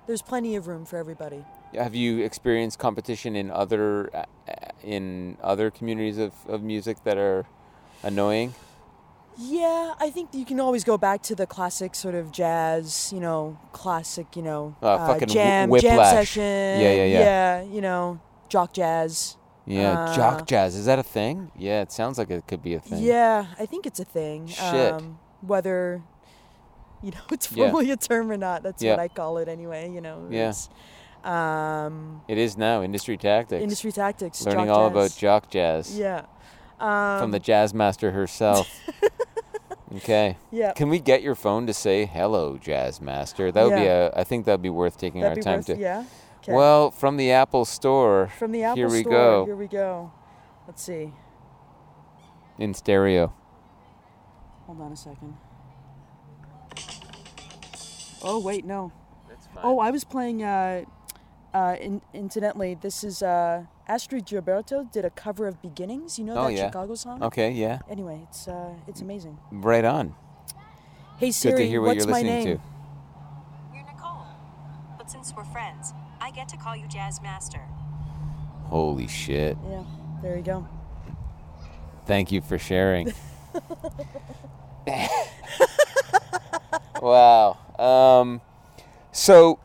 Speaker 3: There's plenty of room for everybody.
Speaker 2: Have you experienced competition in other uh, uh, in other communities of, of music that are annoying?
Speaker 3: Yeah, I think you can always go back to the classic sort of jazz, you know, classic, you know,
Speaker 2: Uh, fucking wh-
Speaker 3: jam, jam session.
Speaker 2: Yeah, yeah, yeah.
Speaker 3: Yeah, you know, jock jazz.
Speaker 2: Yeah,
Speaker 3: Uh,
Speaker 2: jock jazz is that a thing? Yeah, it sounds like it could be a thing.
Speaker 3: Yeah, I think it's a thing.
Speaker 2: Shit.
Speaker 3: Um, whether, you know, it's
Speaker 2: Yeah.
Speaker 3: formally a term or not, that's
Speaker 2: Yeah.
Speaker 3: what I call it anyway. You know.
Speaker 2: Yeah.
Speaker 3: Um,
Speaker 2: It is now industry tactics.
Speaker 3: industry tactics.
Speaker 2: Learning all
Speaker 3: jazz.
Speaker 2: about jock jazz
Speaker 3: Yeah. Um,
Speaker 2: from the jazz master herself. okay.
Speaker 3: yeah.
Speaker 2: Can we get your phone to say hello, jazz master? That would be a. I think that would be worth taking
Speaker 3: That'd
Speaker 2: our time
Speaker 3: worth,
Speaker 2: to.
Speaker 3: Yeah. 'Kay.
Speaker 2: Well, from the Apple Store
Speaker 3: from the Apple store.
Speaker 2: here we go.
Speaker 3: Here we go. Let's see.
Speaker 2: in stereo.
Speaker 3: Hold on a second. Oh wait, no.
Speaker 2: That's fine.
Speaker 3: Oh, I was playing. Uh, uh, in, incidentally, this is uh, Astrud Gilberto did a cover of "Beginnings." You know
Speaker 2: Oh,
Speaker 3: that
Speaker 2: yeah.
Speaker 3: Chicago song.
Speaker 2: Okay, yeah.
Speaker 3: Anyway, it's uh, it's amazing.
Speaker 2: Right on.
Speaker 3: Hey
Speaker 2: Good
Speaker 3: Siri,
Speaker 2: to hear what
Speaker 3: what's
Speaker 2: you're
Speaker 3: my
Speaker 2: listening
Speaker 3: name?
Speaker 2: to.
Speaker 4: You're Nicole. But since we're friends, I get to call you Jazz Master.
Speaker 2: Holy shit.
Speaker 3: Yeah, there you go.
Speaker 2: Thank you for sharing. wow. Um, so,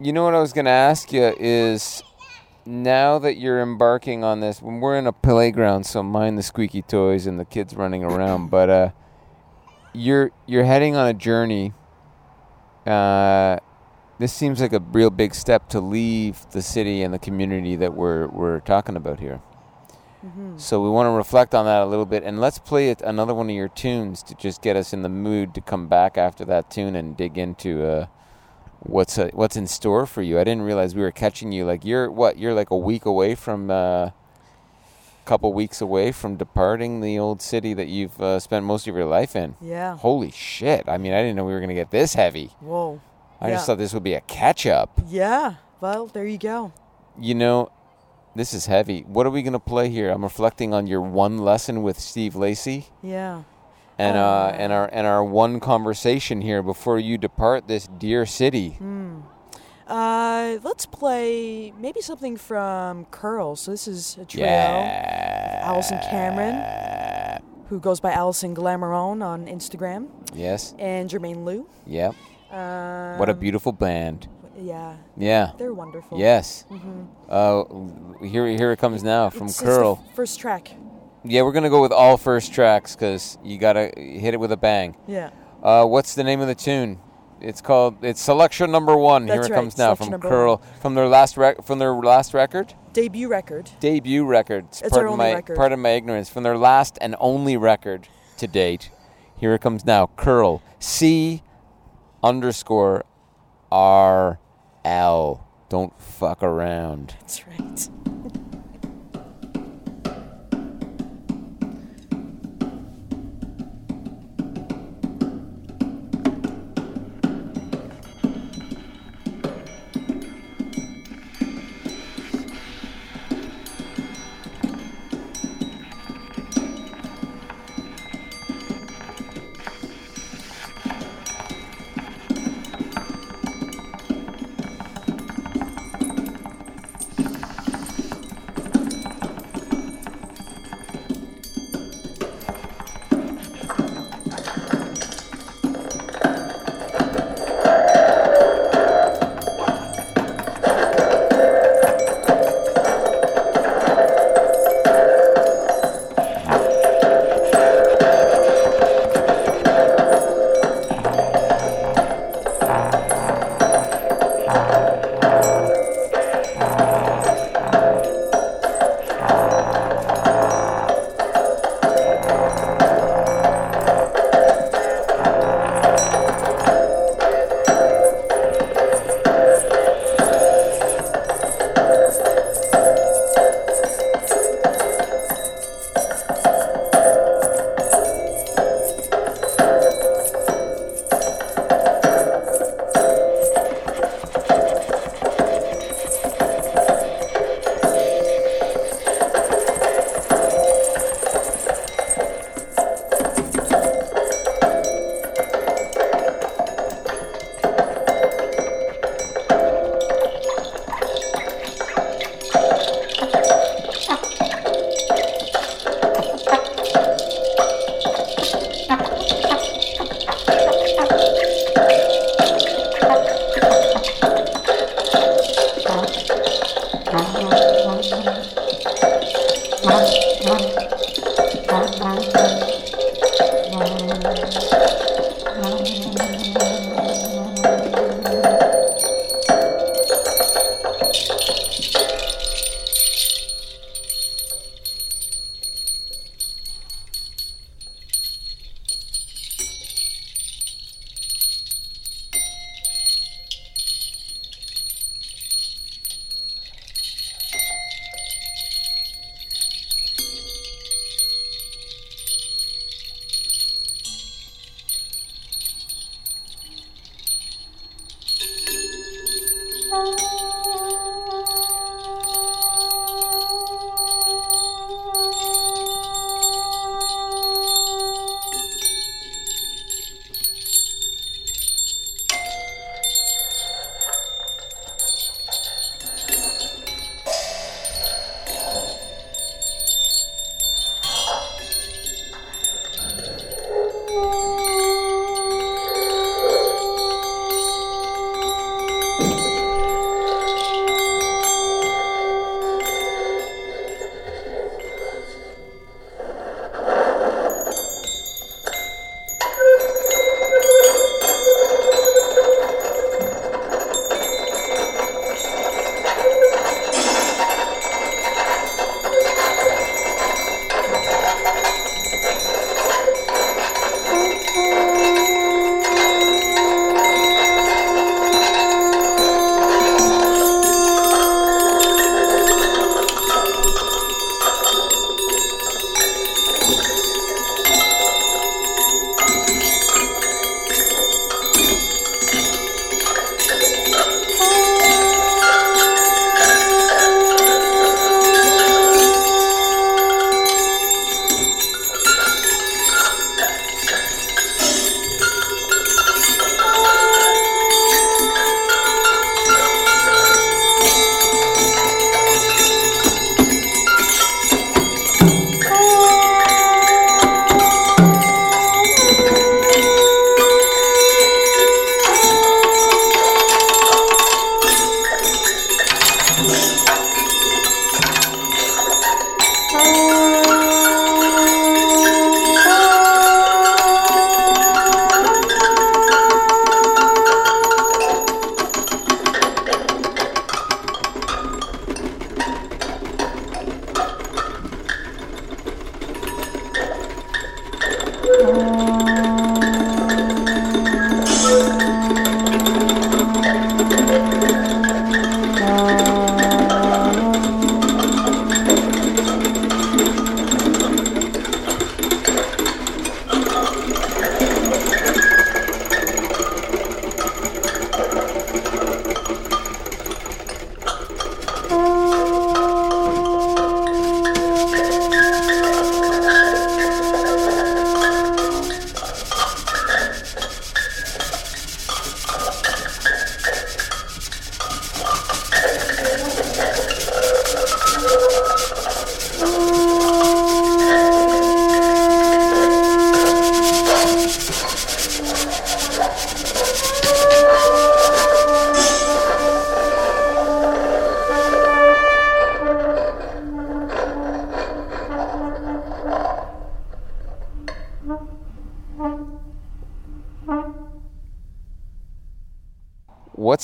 Speaker 2: you know what I was going to ask you is now that you're embarking on this, when we're in a playground, so mind the squeaky toys and the kids running around, but uh, you're you're heading on a journey. Uh, this seems like a real big step to leave the city and the community that we're we're talking about here. So we want to reflect on that a little bit, and let's play it, another one of your tunes to just get us in the mood to come back after that tune and dig into uh, what's uh, what's in store for you. I didn't realize we were catching you. Like you're what? You're like a week away from, a couple weeks away from departing the old city that you've uh, spent most of your life in.
Speaker 3: Yeah.
Speaker 2: Holy shit! I mean, I didn't know we were gonna get this heavy.
Speaker 3: Whoa.
Speaker 2: I
Speaker 3: Yeah.
Speaker 2: just thought this would be a catch up.
Speaker 3: Yeah. Well, there you go.
Speaker 2: You know, this is heavy. What are we gonna play here? I'm reflecting on your one lesson with Steve Lacy.
Speaker 3: Yeah.
Speaker 2: And uh,
Speaker 3: Uh,
Speaker 2: and our and our one conversation here before you depart this dear city.
Speaker 3: Hmm. Uh, let's play maybe something from Curl. So this is a trio.
Speaker 2: Yeah.
Speaker 3: Allison Cameron, who goes by Allison Glamourone on Instagram,
Speaker 2: Yes.
Speaker 3: and Germaine Liu.
Speaker 2: Yep.
Speaker 3: Um,
Speaker 2: What a beautiful band.
Speaker 3: Yeah,
Speaker 2: Yeah.
Speaker 3: they're wonderful.
Speaker 2: Yes. Uh, here here it comes now from
Speaker 3: It's- it's
Speaker 2: Curl.
Speaker 3: f- first track.
Speaker 2: Yeah, we're gonna go with all first tracks because you gotta hit it with a bang.
Speaker 3: Yeah.
Speaker 2: Uh, what's the name of the tune? It's called. It's selection number one.
Speaker 3: That's
Speaker 2: here it
Speaker 3: right,
Speaker 2: comes now from Curl from their last rec- from their last record.
Speaker 3: Debut record.
Speaker 2: debut records.
Speaker 3: It's our
Speaker 2: pardon
Speaker 3: only
Speaker 2: my
Speaker 3: record.
Speaker 2: pardon my ignorance. From their last and only record to date. Here it comes now. Curl. C underscore R L. Don't fuck around.
Speaker 3: That's right.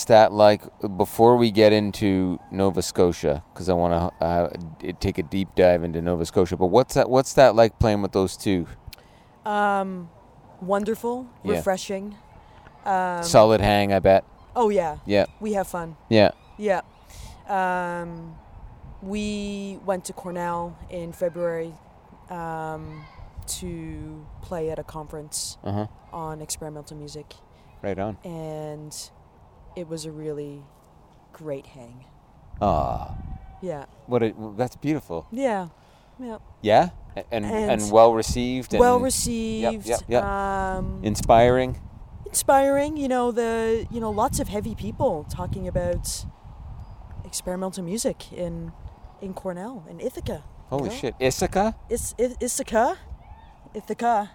Speaker 2: What's that like before we get into Nova Scotia? Because I want to uh, take a deep dive into Nova Scotia. But what's that? What's that like playing with those two?
Speaker 3: Um, wonderful,
Speaker 2: Yeah.
Speaker 3: refreshing. Um,
Speaker 2: Solid hang, I bet.
Speaker 3: oh yeah,
Speaker 2: Yeah,
Speaker 3: we have fun.
Speaker 2: yeah.
Speaker 3: Yeah. Um, we went to Cornell in February um, to play at a conference
Speaker 2: Uh huh.
Speaker 3: on experimental music,
Speaker 2: Right on.
Speaker 3: and it was a really great hang.
Speaker 2: Ah,
Speaker 3: Yeah.
Speaker 2: what? A, that's beautiful.
Speaker 3: Yeah. Yeah.
Speaker 2: Yeah, and and,
Speaker 3: And
Speaker 2: well received. And
Speaker 3: well received.
Speaker 2: yep, yep.
Speaker 3: Um,
Speaker 2: Inspiring.
Speaker 3: inspiring. You know the you know lots of heavy people talking about experimental music in in Cornell in Ithaca.
Speaker 2: Holy
Speaker 3: know?
Speaker 2: shit. Ithaca?
Speaker 3: Is I- Ithaca? Ithaca.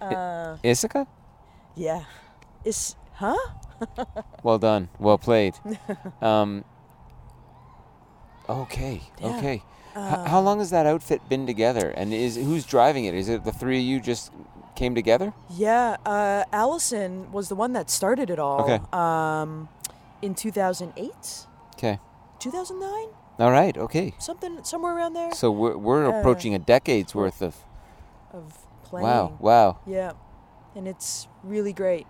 Speaker 3: Uh,
Speaker 2: Ithaca?
Speaker 3: yeah. Is huh?
Speaker 2: Well done. Well played. um, okay.
Speaker 3: Yeah.
Speaker 2: Okay. H- how long has that outfit been together? And is who's driving it? Is it the three of you just came together?
Speaker 3: Yeah. Uh, Allison was the one that started it all.
Speaker 2: Okay.
Speaker 3: Um, in 2008,
Speaker 2: Okay.
Speaker 3: 2009,
Speaker 2: All right. Okay.
Speaker 3: something somewhere around there
Speaker 2: So we're we're
Speaker 3: Uh,
Speaker 2: approaching a decade's worth of.
Speaker 3: of playing.
Speaker 2: Wow. Wow.
Speaker 3: Yeah, and it's really great.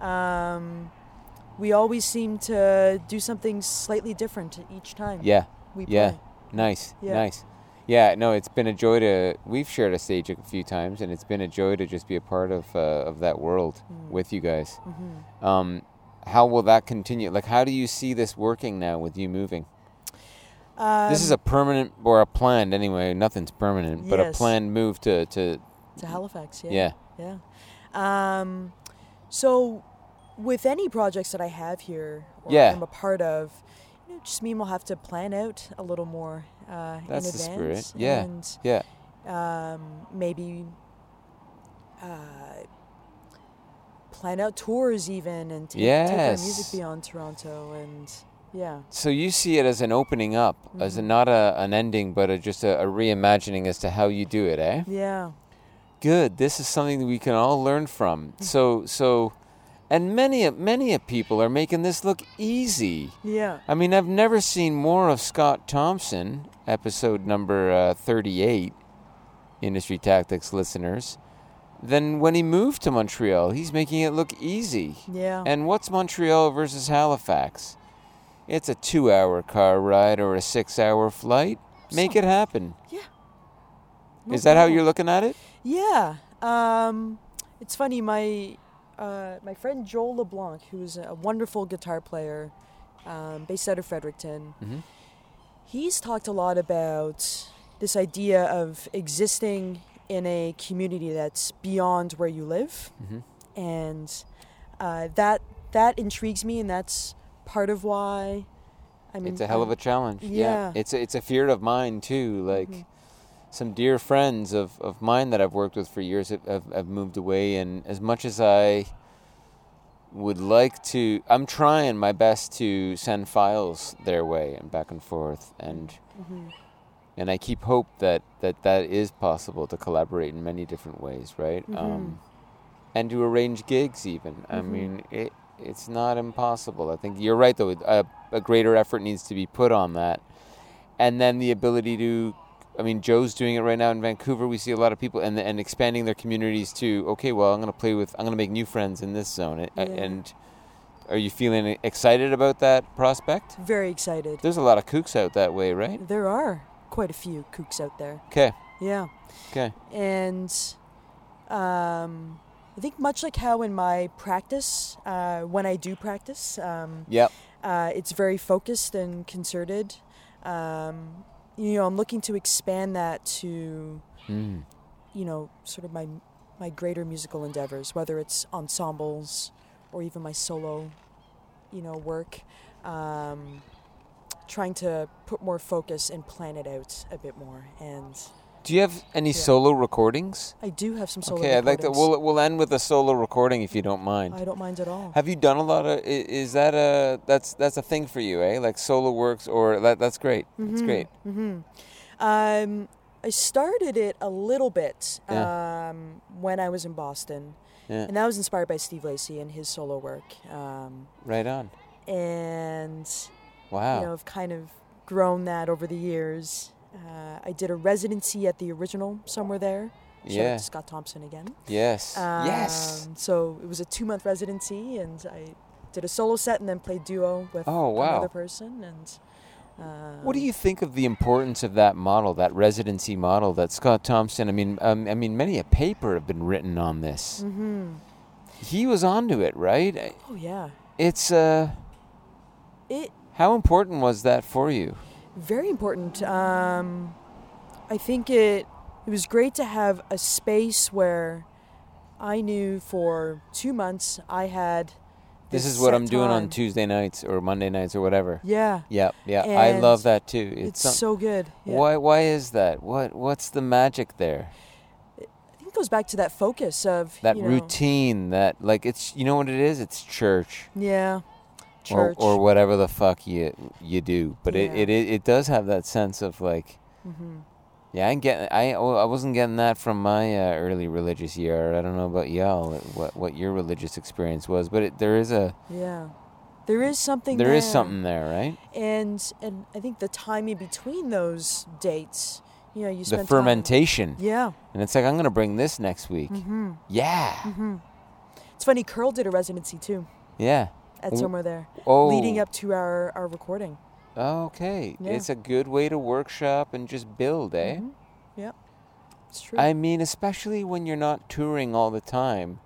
Speaker 3: Um, we always seem to do something slightly different each time.
Speaker 2: Yeah.
Speaker 3: we
Speaker 2: Yeah.
Speaker 3: play.
Speaker 2: Nice.
Speaker 3: Yeah.
Speaker 2: Nice. Yeah. No, it's been a joy to. We've shared a stage a few times, and it's been a joy to just be a part of uh, of that world
Speaker 3: Mm.
Speaker 2: with you guys.
Speaker 3: Mm-hmm.
Speaker 2: Um, how will that continue? Like, how do you see this working now with you moving? this is
Speaker 3: Um,
Speaker 2: a permanent or a planned anyway. Nothing's permanent, but a planned move to to
Speaker 3: to Halifax.
Speaker 2: yeah.
Speaker 3: Yeah. Yeah. Um, so, with any projects that I have here or
Speaker 2: Yeah.
Speaker 3: I'm a part of, you know, just mean we'll have to plan out a little more uh,
Speaker 2: That's
Speaker 3: in
Speaker 2: the spirit.
Speaker 3: advance.
Speaker 2: Yeah.
Speaker 3: And
Speaker 2: yeah.
Speaker 3: um, maybe uh, plan out tours even and take, take our music beyond Toronto and yeah.
Speaker 2: So you see it as an opening up, as a, not a, an ending, but a, just a, a reimagining as to how you do it, eh?
Speaker 3: Yeah.
Speaker 2: Good. This is something that we can all learn from.
Speaker 3: Mm-hmm.
Speaker 2: So so, and many of many of people are making this look easy.
Speaker 3: Yeah.
Speaker 2: I mean, I've never seen more of Scott Thompson, episode number uh, 38, Industry Tactics listeners, than when he moved to Montreal. He's making it look easy.
Speaker 3: Yeah.
Speaker 2: And what's Montreal versus Halifax? It's a two hour car ride or a six hour flight. Make
Speaker 3: So-
Speaker 2: it happen.
Speaker 3: yeah. No
Speaker 2: Is that how you're looking at it?
Speaker 3: Yeah. Um, it's funny. My uh, my friend Joel LeBlanc, who's a wonderful guitar player, um, based out of Fredericton,
Speaker 2: Mhm.
Speaker 3: he's talked a lot about this idea of existing in a community that's beyond where you live,
Speaker 2: Mhm.
Speaker 3: and uh, that that intrigues me, and that's part of why. I mean,
Speaker 2: it's a hell of a challenge.
Speaker 3: yeah.
Speaker 2: It's a, it's a fear of mine too. Like
Speaker 3: Mhm.
Speaker 2: Some dear friends of, of mine that I've worked with for years have, have, have moved away and as much as I would like to I'm trying my best to send files their way and back and forth and
Speaker 3: Mhm.
Speaker 2: and I keep hope that, that that is possible to collaborate in many different ways, right?
Speaker 3: Mhm.
Speaker 2: Um, and to arrange gigs even. I
Speaker 3: Mhm.
Speaker 2: mean, it it's not impossible. I think you're right though. A, a greater effort needs to be put on that, and then the ability to. I mean, Joe's doing it right now in Vancouver. We see a lot of people and and expanding their communities to. Okay, well, I'm going to play with. I'm going to make new friends in this zone.
Speaker 3: Yeah.
Speaker 2: And are you feeling excited about that prospect?
Speaker 3: Very excited.
Speaker 2: There's a lot of kooks out that way, right?
Speaker 3: There are quite a few kooks out there.
Speaker 2: Okay.
Speaker 3: Yeah.
Speaker 2: Okay.
Speaker 3: and um, I think much like how in my practice, uh, when I do practice, um,
Speaker 2: Yep.
Speaker 3: uh, it's very focused and concerted. Um, you know, I'm looking to expand that to,
Speaker 2: Mm.
Speaker 3: you know, sort of my my greater musical endeavors, whether it's ensembles or even my solo, you know, work. Um, trying to put more focus and plan it out a bit more, and
Speaker 2: Do you have any
Speaker 3: Yeah.
Speaker 2: solo recordings?
Speaker 3: I do have some solo.
Speaker 2: okay, I'd like to. We'll we'll end with a solo recording if you don't mind.
Speaker 3: I don't mind at all.
Speaker 2: Have you done a lot of? Is that a that's that's a thing for you, eh? Like solo works, or that that's great. That's great.
Speaker 3: hmm Um, I started it a little bit
Speaker 2: Yeah.
Speaker 3: um, when I was in Boston,
Speaker 2: Yeah,
Speaker 3: and that was inspired by Steve Lacy and his solo work. Um,
Speaker 2: right on.
Speaker 3: and
Speaker 2: Wow.
Speaker 3: you know, I've kind of grown that over the years. Uh, I did a residency at the original somewhere there. Shout
Speaker 2: Yeah.
Speaker 3: Scott Thompson again.
Speaker 2: yes. yes.
Speaker 3: Um, So it was a two month residency, and I did a solo set and then played duo with
Speaker 2: Oh, wow.
Speaker 3: another person. And um,
Speaker 2: What do you think of the importance of that model, that residency model that Scott Thompson? I mean, um, I mean, many a paper have been written on this.
Speaker 3: Mm-hmm.
Speaker 2: He was onto it, right?
Speaker 3: Oh yeah,
Speaker 2: It's uh,
Speaker 3: it
Speaker 2: how important was that for you?
Speaker 3: Very important. Um, I think it it was great to have a space where I knew for two months I had.
Speaker 2: This
Speaker 3: this
Speaker 2: is what I'm doing on. Tuesday nights or Monday nights or whatever.
Speaker 3: Yeah,
Speaker 2: Yeah, yeah, I love that too.
Speaker 3: it's,
Speaker 2: some-
Speaker 3: so good. Yeah.
Speaker 2: Why? Why is that? What? What's the magic there?
Speaker 3: I think it goes back to that focus of
Speaker 2: That
Speaker 3: you know,
Speaker 2: routine. That like it's you know what it is. It's church.
Speaker 3: Yeah, church.
Speaker 2: Or, or whatever the fuck you you do, but it,
Speaker 3: Yeah.
Speaker 2: it it it does have that sense of like,
Speaker 3: hmm
Speaker 2: yeah, I get I I wasn't getting that from my uh, early religious year. I don't know about y'all, what what your religious experience was, but it, there is a
Speaker 3: Yeah, there is something.
Speaker 2: there is
Speaker 3: there.
Speaker 2: something there, right?
Speaker 3: and and I think the timing between those dates, you know, you
Speaker 2: The fermentation,
Speaker 3: Time, yeah.
Speaker 2: and it's like I'm gonna bring this next week.
Speaker 3: hmm
Speaker 2: Yeah,
Speaker 3: hmm It's funny. Curl did a residency too
Speaker 2: yeah.
Speaker 3: At somewhere there,
Speaker 2: Oh,
Speaker 3: leading up to our our recording.
Speaker 2: Okay,
Speaker 3: Yeah.
Speaker 2: it's a good way to workshop and just build, eh?
Speaker 3: Mhm. Yeah, it's true.
Speaker 2: I mean, especially when you're not touring all the time,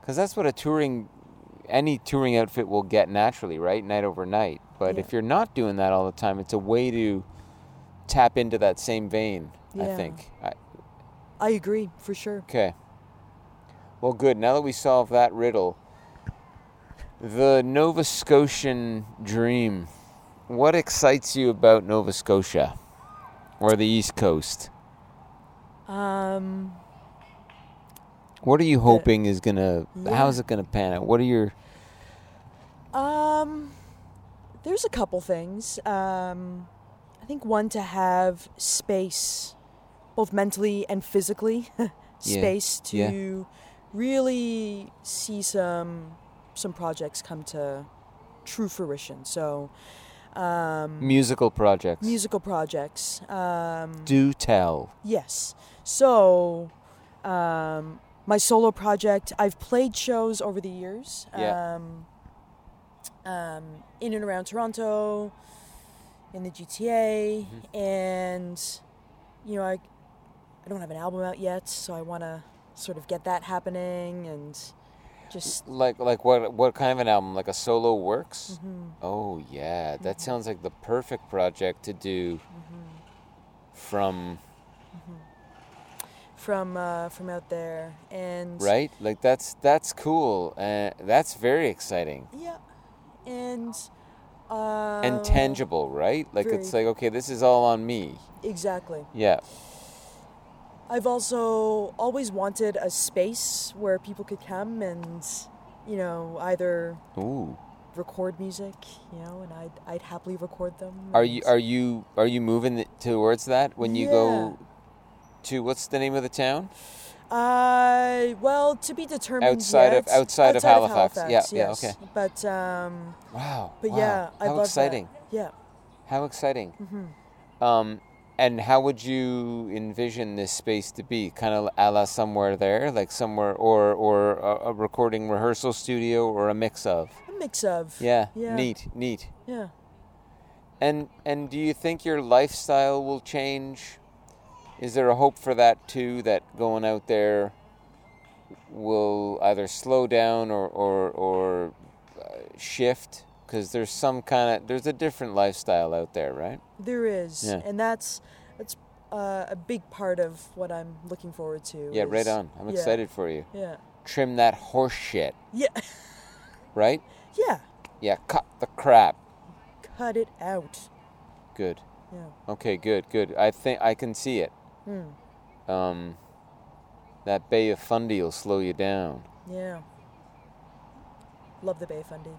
Speaker 2: because that's what a touring, any touring outfit will get naturally, right? Night over night. But
Speaker 3: Yeah.
Speaker 2: if you're not doing that all the time, it's a way to tap into that same vein. I think. I,
Speaker 3: I agree for sure.
Speaker 2: okay. Well, good. Now that we solved that riddle, the Nova Scotian dream. What excites you about Nova Scotia or the East Coast?
Speaker 3: Um,
Speaker 2: What are you hoping is gonna?
Speaker 3: Yeah.
Speaker 2: How's it gonna pan out? What are your?
Speaker 3: Um, there's a couple things. Um, I think one to have space, both mentally and physically, space to
Speaker 2: yeah.
Speaker 3: really see some some projects come to true fruition. So, um,
Speaker 2: musical projects?
Speaker 3: musical projects. Um,
Speaker 2: Do tell.
Speaker 3: Yes. So, um, my solo project, I've played shows over the years.
Speaker 2: Yeah.
Speaker 3: Um, um, in and around Toronto, in the GTA,
Speaker 2: Mm-hmm.
Speaker 3: and you know, I, I don't have an album out yet, so I want to sort of get that happening and just.
Speaker 2: Like like what what kind of an album? Like a solo works?
Speaker 3: mhm,
Speaker 2: Oh yeah, that
Speaker 3: Mhm.
Speaker 2: sounds like the perfect project to do
Speaker 3: mhm,
Speaker 2: from
Speaker 3: mhm. From uh, from out there and
Speaker 2: right. Like that's that's cool. Uh, that's very exciting
Speaker 3: yeah, and uh,
Speaker 2: and tangible, right? Like it's like okay, this is all on me.
Speaker 3: Exactly.
Speaker 2: Yeah.
Speaker 3: I've also always wanted a space where people could come and, you know, either
Speaker 2: Ooh.
Speaker 3: record music, you know, and I'd, I'd happily record them.
Speaker 2: Are you are you are you moving towards that when you go to what's the name of the town?
Speaker 3: Uh, well, to be determined.
Speaker 2: Outside of-
Speaker 3: yet.
Speaker 2: outside of Halifax. Yeah, yeah,
Speaker 3: yes.
Speaker 2: okay.
Speaker 3: But um,
Speaker 2: Wow.
Speaker 3: but
Speaker 2: wow.
Speaker 3: yeah, I
Speaker 2: How
Speaker 3: love
Speaker 2: exciting.
Speaker 3: that. Yeah.
Speaker 2: How exciting.
Speaker 3: hmm
Speaker 2: Um, and how would you envision this space to be? Kind of a la somewhere there, like somewhere, or or a, a recording rehearsal studio, or a mix of.
Speaker 3: A mix of.
Speaker 2: Yeah,
Speaker 3: Yeah.
Speaker 2: neat, neat.
Speaker 3: Yeah.
Speaker 2: And and do you think your lifestyle will change? Is there a hope for that too? That going out there will either slow down or or or uh, shift? Because there's some kind of there's a different lifestyle out there, right?
Speaker 3: There is,
Speaker 2: Yeah.
Speaker 3: and that's that's uh, a big part of what I'm looking forward to.
Speaker 2: Yeah, right on. I'm
Speaker 3: yeah.
Speaker 2: excited for you.
Speaker 3: Yeah.
Speaker 2: Trim that horse shit,
Speaker 3: Yeah.
Speaker 2: right?
Speaker 3: Yeah.
Speaker 2: Yeah, cut the crap.
Speaker 3: Cut it out.
Speaker 2: Good.
Speaker 3: Yeah.
Speaker 2: Okay, good, good. I think I can see it.
Speaker 3: Hmm.
Speaker 2: Um, that Bay of Fundy will slow you down.
Speaker 3: Yeah. Love the Bay of Fundy.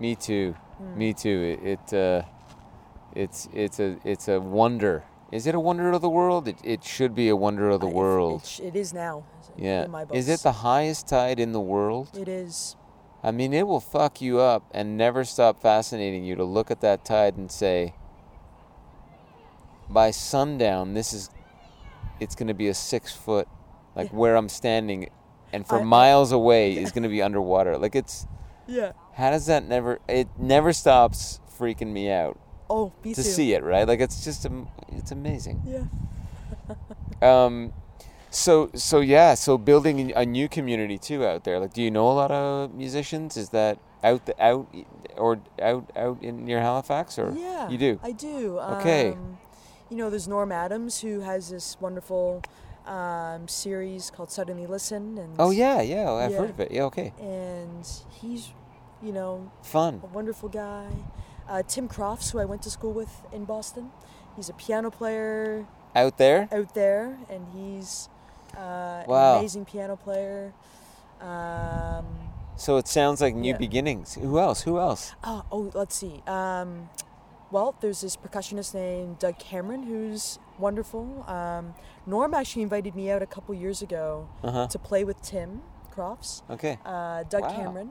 Speaker 2: Me too.
Speaker 3: Hmm.
Speaker 2: Me too. It, it uh, it's it's a it's a wonder. Is it a wonder of the world? It, it should be a wonder of the
Speaker 3: I-
Speaker 2: world.
Speaker 3: It, it is now.
Speaker 2: yeah.
Speaker 3: In my books.
Speaker 2: Is it the highest tide in the world?
Speaker 3: It is.
Speaker 2: I mean, it will fuck you up and never stop fascinating you to look at that tide and say, by sundown, this is, it's going to be a six foot, like
Speaker 3: Yeah.
Speaker 2: where I'm standing, and for
Speaker 3: I-
Speaker 2: miles away is going to be underwater. Like it's,
Speaker 3: Yeah.
Speaker 2: How does that never? It never stops freaking me out
Speaker 3: Oh, me
Speaker 2: to
Speaker 3: too.
Speaker 2: see it. Right? Like it's just, it's amazing.
Speaker 3: Yeah.
Speaker 2: Um, so so yeah, so building a new community too out there. Like, do you know a lot of musicians? Is that out the out or out out in near Halifax or
Speaker 3: Yeah.
Speaker 2: you do?
Speaker 3: I do.
Speaker 2: Okay.
Speaker 3: Um, you know, there's Norm Adams who has this wonderful um, series called Suddenly Listen, and
Speaker 2: oh yeah, yeah, I've
Speaker 3: Yeah.
Speaker 2: heard of it. Yeah, okay,
Speaker 3: and he's, you know,
Speaker 2: fun.
Speaker 3: a wonderful guy. Uh, Tim Crofts, who I went to school with in Boston, he's a piano player
Speaker 2: Out there,
Speaker 3: out there, and he's uh,
Speaker 2: Wow.
Speaker 3: an amazing piano player. Um,
Speaker 2: so it sounds like new
Speaker 3: Yeah.
Speaker 2: beginnings. Who else? Who else?
Speaker 3: oh, oh, let's see. Um, well, there's this percussionist named Doug Cameron who's wonderful. Um, Norm actually invited me out a couple years ago
Speaker 2: Uh huh.
Speaker 3: to play with Tim Crofts,
Speaker 2: Okay.
Speaker 3: uh, Doug
Speaker 2: Wow.
Speaker 3: Cameron,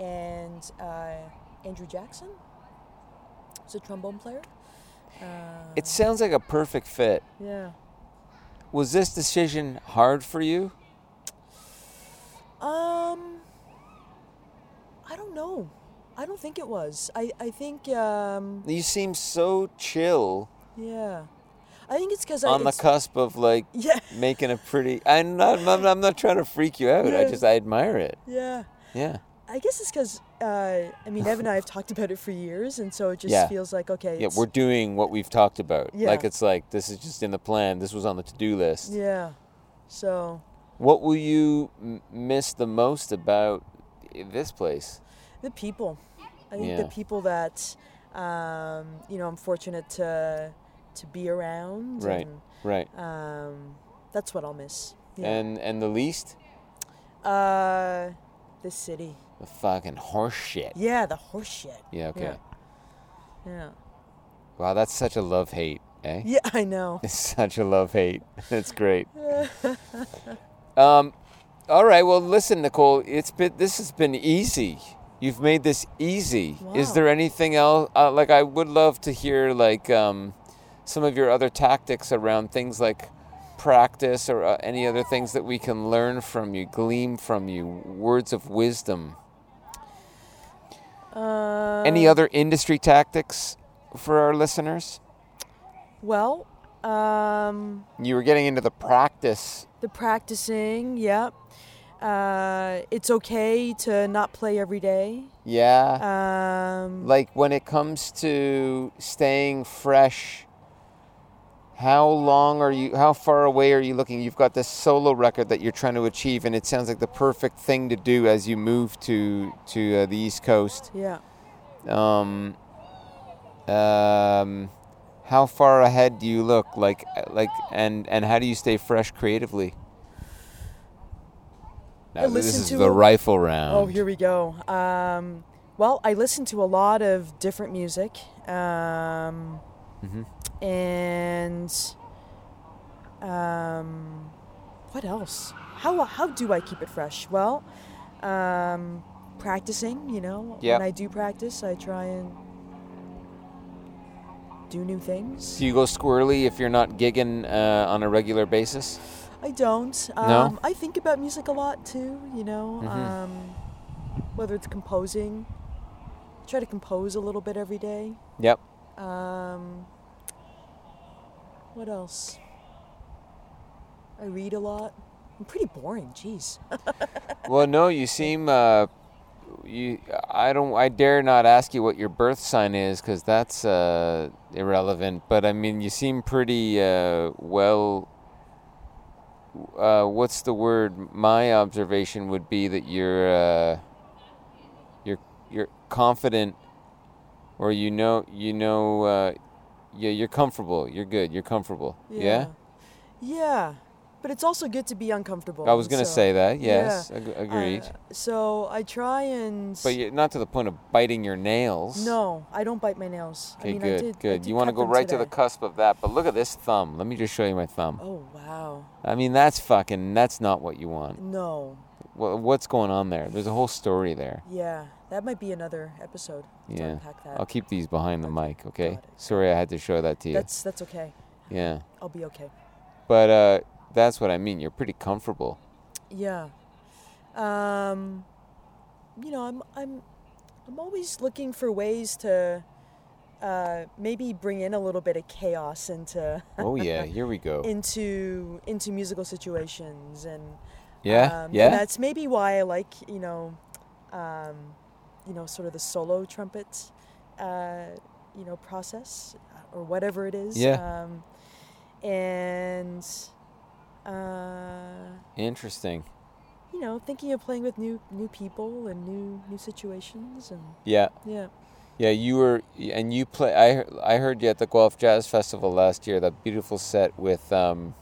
Speaker 3: and uh, Andrew Jackson. He's a trombone player. Uh,
Speaker 2: It sounds like a perfect fit.
Speaker 3: yeah.
Speaker 2: Was this decision hard for you?
Speaker 3: Um, I don't know. I don't think it was. I I think um,
Speaker 2: You seem so chill
Speaker 3: yeah. I think it's because I'm
Speaker 2: on the cusp of like
Speaker 3: yeah
Speaker 2: making a pretty. I'm not. I'm, I'm not trying to freak you out. I just I admire it.
Speaker 3: yeah.
Speaker 2: Yeah.
Speaker 3: I guess it's because uh, I mean Ev and I have talked about it for years, and so it just
Speaker 2: Yeah.
Speaker 3: feels like okay.
Speaker 2: Yeah, we're doing what we've talked about.
Speaker 3: Yeah.
Speaker 2: Like it's like this is just in the plan. This was on the to-do list.
Speaker 3: yeah. So
Speaker 2: What will you m- miss the most about this place?
Speaker 3: the people, I think
Speaker 2: Yeah.
Speaker 3: the people that um, you know I'm fortunate to to be around.
Speaker 2: Right. Right.
Speaker 3: Um, that's what I'll miss. Yeah.
Speaker 2: And and the least,
Speaker 3: uh, the city.
Speaker 2: The fucking horse shit.
Speaker 3: Yeah, the horse shit.
Speaker 2: Yeah. Okay.
Speaker 3: Yeah.
Speaker 2: Wow, that's such a love hate, eh?
Speaker 3: Yeah, I know.
Speaker 2: It's such a love hate. That's great. um, all right. Well, listen, Nicole. It's been this has been easy. You've made this easy. Is there anything else? Uh, like, I would love to hear like um, some of your other tactics around things like practice or uh, any other things that we can learn from you, glean from you, words of wisdom.
Speaker 3: Uh,
Speaker 2: Any other industry tactics for our listeners?
Speaker 3: Well, um,
Speaker 2: You were getting into the practice.
Speaker 3: the practicing, yep. Uh, it's okay to not play every day.
Speaker 2: Yeah.
Speaker 3: Um,
Speaker 2: like when it comes to staying fresh how long are you how far away are you looking you've got this solo record that you're trying to achieve and it sounds like the perfect thing to do as you move to to uh, the east coast
Speaker 3: yeah.
Speaker 2: um, um, how far ahead do you look like like and and how do you stay fresh creatively
Speaker 3: I
Speaker 2: now, this is the
Speaker 3: a-
Speaker 2: rifle round
Speaker 3: Oh, here we go. Um, well, I listen to a lot of different music. Um,
Speaker 2: Mhm.
Speaker 3: And um, what else? How, how do I keep it fresh? Well, um, practicing, you know.
Speaker 2: Yep.
Speaker 3: When I do practice, I try and do new things.
Speaker 2: do you go squirrely if you're not gigging uh, on a regular basis
Speaker 3: I don't. Um,
Speaker 2: No?
Speaker 3: I think about music a lot too, you know,
Speaker 2: Mhm.
Speaker 3: um, whether it's composing. I try to compose a little bit every day.
Speaker 2: yep
Speaker 3: Um, what else? I read a lot. I'm pretty boring, jeez.
Speaker 2: well, no, you seem. Uh, you, I don't. I dare not ask you what your birth sign is because that's uh, irrelevant. But I mean, you seem pretty uh, well. Uh, what's the word? My observation would be that you're. Uh, you're you're confident, or you know you know. Uh, yeah, you're comfortable. You're good. You're comfortable. yeah?
Speaker 3: Yeah. But it's also good to be uncomfortable.
Speaker 2: I was gonna
Speaker 3: so-
Speaker 2: say that. Yes,
Speaker 3: Yeah.
Speaker 2: ag- agreed.
Speaker 3: Uh, so I try and.
Speaker 2: But you not to the point of biting your nails.
Speaker 3: No, I don't bite my nails.
Speaker 2: Okay,
Speaker 3: I mean,
Speaker 2: good,
Speaker 3: I did,
Speaker 2: good. You want to go right to the cusp of that. But look at this thumb. Let me just show you my thumb.
Speaker 3: Oh wow.
Speaker 2: I mean, that's fucking. That's not what you want.
Speaker 3: No.
Speaker 2: wha- what's going on there? There's a whole story there.
Speaker 3: Yeah, that might be another episode. to
Speaker 2: Yeah.
Speaker 3: unpack that.
Speaker 2: I'll keep these behind the mic, okay? Sorry I had to show that to you.
Speaker 3: That's that's okay.
Speaker 2: yeah.
Speaker 3: I'll be okay.
Speaker 2: But uh that's what I mean. You're pretty comfortable.
Speaker 3: Yeah. Um, you know, I'm I'm I'm always looking for ways to uh, maybe bring in a little bit of chaos into
Speaker 2: Oh yeah, here we go.
Speaker 3: into into musical situations and
Speaker 2: Yeah.
Speaker 3: um,
Speaker 2: yeah.
Speaker 3: and that's maybe why I like you know um, you know sort of the solo trumpet uh, you know process or whatever it is
Speaker 2: Yeah.
Speaker 3: um, and uh,
Speaker 2: Interesting.
Speaker 3: you know, thinking of playing with new new people and new new situations and
Speaker 2: Yeah.
Speaker 3: yeah.
Speaker 2: Yeah, you were, and you play. I heard- I heard you at the Guelph Jazz Festival last year. That beautiful set with um.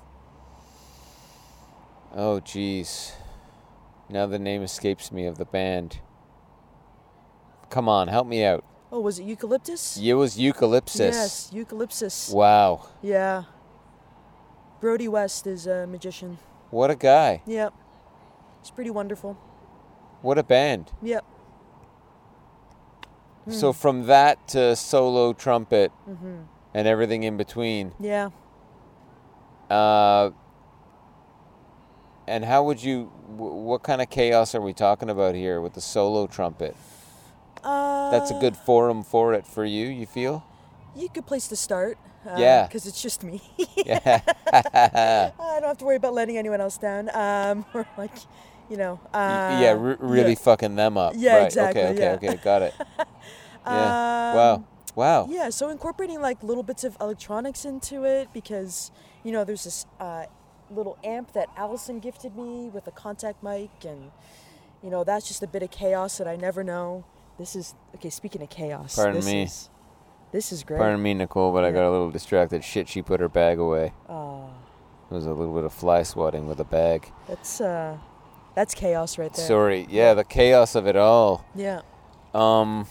Speaker 2: Oh jeez, now the name escapes me of the band. Come on, help me out.
Speaker 3: Oh, was it eucalyptus?
Speaker 2: It was Eucalyptus.
Speaker 3: Yes, eucalyptus.
Speaker 2: Wow,
Speaker 3: Yeah. Brodie West is a magician.
Speaker 2: what a guy!
Speaker 3: Yep. It's pretty wonderful.
Speaker 2: What a band!
Speaker 3: Yep.
Speaker 2: So from that to solo trumpet
Speaker 3: Mm-hmm.
Speaker 2: and everything in between.
Speaker 3: Yeah.
Speaker 2: Uh, and how would you? What kind of chaos are we talking about here with the solo trumpet?
Speaker 3: Uh,
Speaker 2: That's a good forum for it for you. You feel?
Speaker 3: You good place to start. Uh,
Speaker 2: Yeah.
Speaker 3: Because it's just me.
Speaker 2: Yeah.
Speaker 3: I don't have to worry about letting anyone else down. Um, or like, you know. Uh,
Speaker 2: yeah, re- really
Speaker 3: yeah.
Speaker 2: fucking them up.
Speaker 3: Yeah,
Speaker 2: right.
Speaker 3: exactly,
Speaker 2: Okay, okay,
Speaker 3: yeah.
Speaker 2: okay. Got it. Yeah. wow.
Speaker 3: Um,
Speaker 2: Wow.
Speaker 3: Yeah, so incorporating like little bits of electronics into it because you know there's this uh, little amp that Allison gifted me with a contact mic, and you know that's just a bit of chaos that I never know. This is okay. Speaking of chaos,
Speaker 2: Pardon
Speaker 3: this
Speaker 2: me.
Speaker 3: Is, this is great.
Speaker 2: Pardon me, Nicole, but I got a little distracted. Shit, she put her bag away.
Speaker 3: Oh,
Speaker 2: It was a little bit of fly swatting with a bag.
Speaker 3: that's uh, that's chaos right there.
Speaker 2: Sorry. Yeah, the chaos of it all.
Speaker 3: Yeah.
Speaker 2: Um.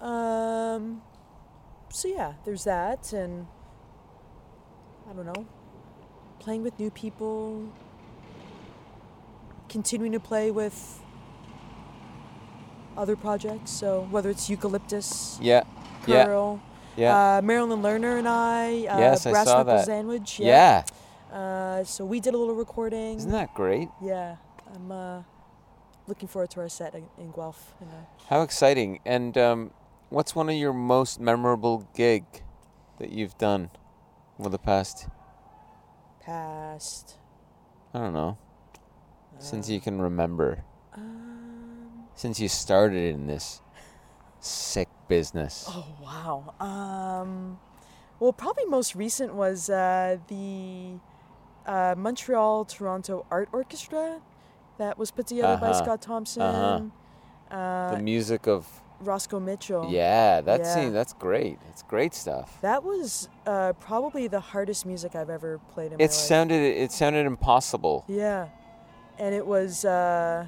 Speaker 3: Um. So yeah, there's that, and I don't know, playing with new people, continuing to play with other projects. So whether it's Eucalyptus,
Speaker 2: Yeah. Yeah.
Speaker 3: Pearl,
Speaker 2: Yeah.
Speaker 3: uh, Marilyn Lerner and I, uh,
Speaker 2: Yes, I
Speaker 3: Brass
Speaker 2: saw
Speaker 3: Knuckle
Speaker 2: that.
Speaker 3: Sandwich.
Speaker 2: yeah.
Speaker 3: Uh, so we did a little recording.
Speaker 2: Isn't that great?
Speaker 3: Yeah, I'm uh, looking forward to our set in, in Guelph. You know.
Speaker 2: How exciting! And um, what's one of your most memorable gig that you've done over the past?
Speaker 3: Past.
Speaker 2: I don't know. Since
Speaker 3: uh,
Speaker 2: you can remember, since you started in this sick business.
Speaker 3: Oh wow. Um, well, probably most recent was uh, the uh, Montreal Toronto Art Orchestra that was put together by
Speaker 2: Uh-huh.
Speaker 3: Scott Thompson,
Speaker 2: Uh-huh.
Speaker 3: uh,
Speaker 2: the music of
Speaker 3: Roscoe Mitchell.
Speaker 2: yeah, that
Speaker 3: Yeah.
Speaker 2: scene. That's great. It's great stuff.
Speaker 3: That was uh, probably the hardest music I've ever played in
Speaker 2: It
Speaker 3: my life.
Speaker 2: sounded it sounded impossible.
Speaker 3: Yeah, and it was uh,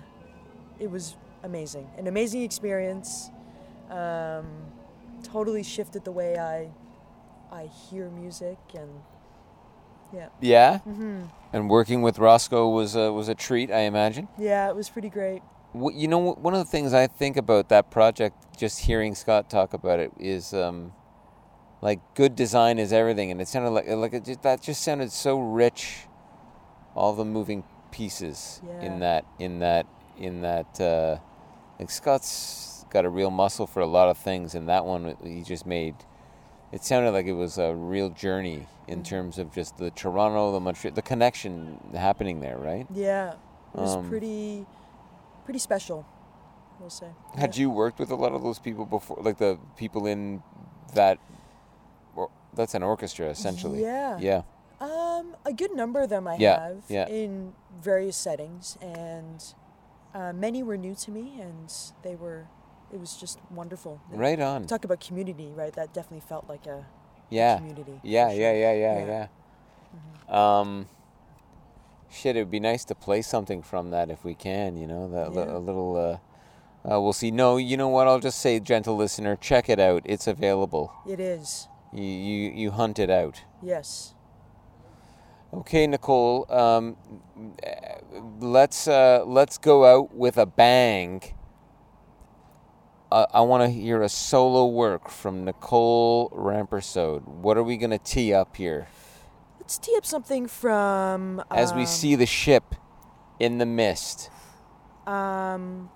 Speaker 3: it was amazing, an amazing experience. Um, totally shifted the way I I hear music, and yeah,
Speaker 2: Yeah.
Speaker 3: hmm
Speaker 2: And working with Roscoe was a, was a treat, I imagine.
Speaker 3: yeah, it was pretty great.
Speaker 2: You know, one of the things I think about that project, just hearing Scott talk about it, is um, like good design is everything, and it sounded like like it just, that just sounded so rich. All the moving pieces
Speaker 3: Yeah.
Speaker 2: in that in that in that. Uh, like Scott's got a real muscle for a lot of things, and that one he just made. It sounded like it was a real journey in
Speaker 3: Mm-hmm.
Speaker 2: terms of just the Toronto, the Montreal, the connection happening there, right?
Speaker 3: Yeah, it was
Speaker 2: Um,
Speaker 3: pretty pretty special. We'll say.
Speaker 2: Had you worked with a lot of those people before, like the people in that? Or, that's an orchestra, essentially.
Speaker 3: Yeah.
Speaker 2: Yeah.
Speaker 3: Um, a good number of them I
Speaker 2: Yeah,
Speaker 3: have
Speaker 2: yeah.
Speaker 3: in various settings, and uh, many were new to me, and they were. It was just wonderful.
Speaker 2: Right on.
Speaker 3: Talk about community, right? That definitely felt like a,
Speaker 2: Yeah.
Speaker 3: community.
Speaker 2: Yeah,
Speaker 3: sure.
Speaker 2: yeah, yeah, yeah,
Speaker 3: Yeah.
Speaker 2: yeah. Um, shit, it would be nice to play something from that if we can. You know, that
Speaker 3: Yeah.
Speaker 2: a little. Uh, uh, we'll see. No, you know what? I'll just say, gentle listener, check it out. It's available.
Speaker 3: It is.
Speaker 2: You you you hunt it out.
Speaker 3: Yes.
Speaker 2: Okay, Nicole. Um, let's uh, let's go out with a bang. Uh, I want to hear a solo work from Nicole Rampersaud. What are we gonna tee up here?
Speaker 3: Let's tee up something from.
Speaker 2: As we
Speaker 3: um,
Speaker 2: see the ship in the mist.
Speaker 3: Um,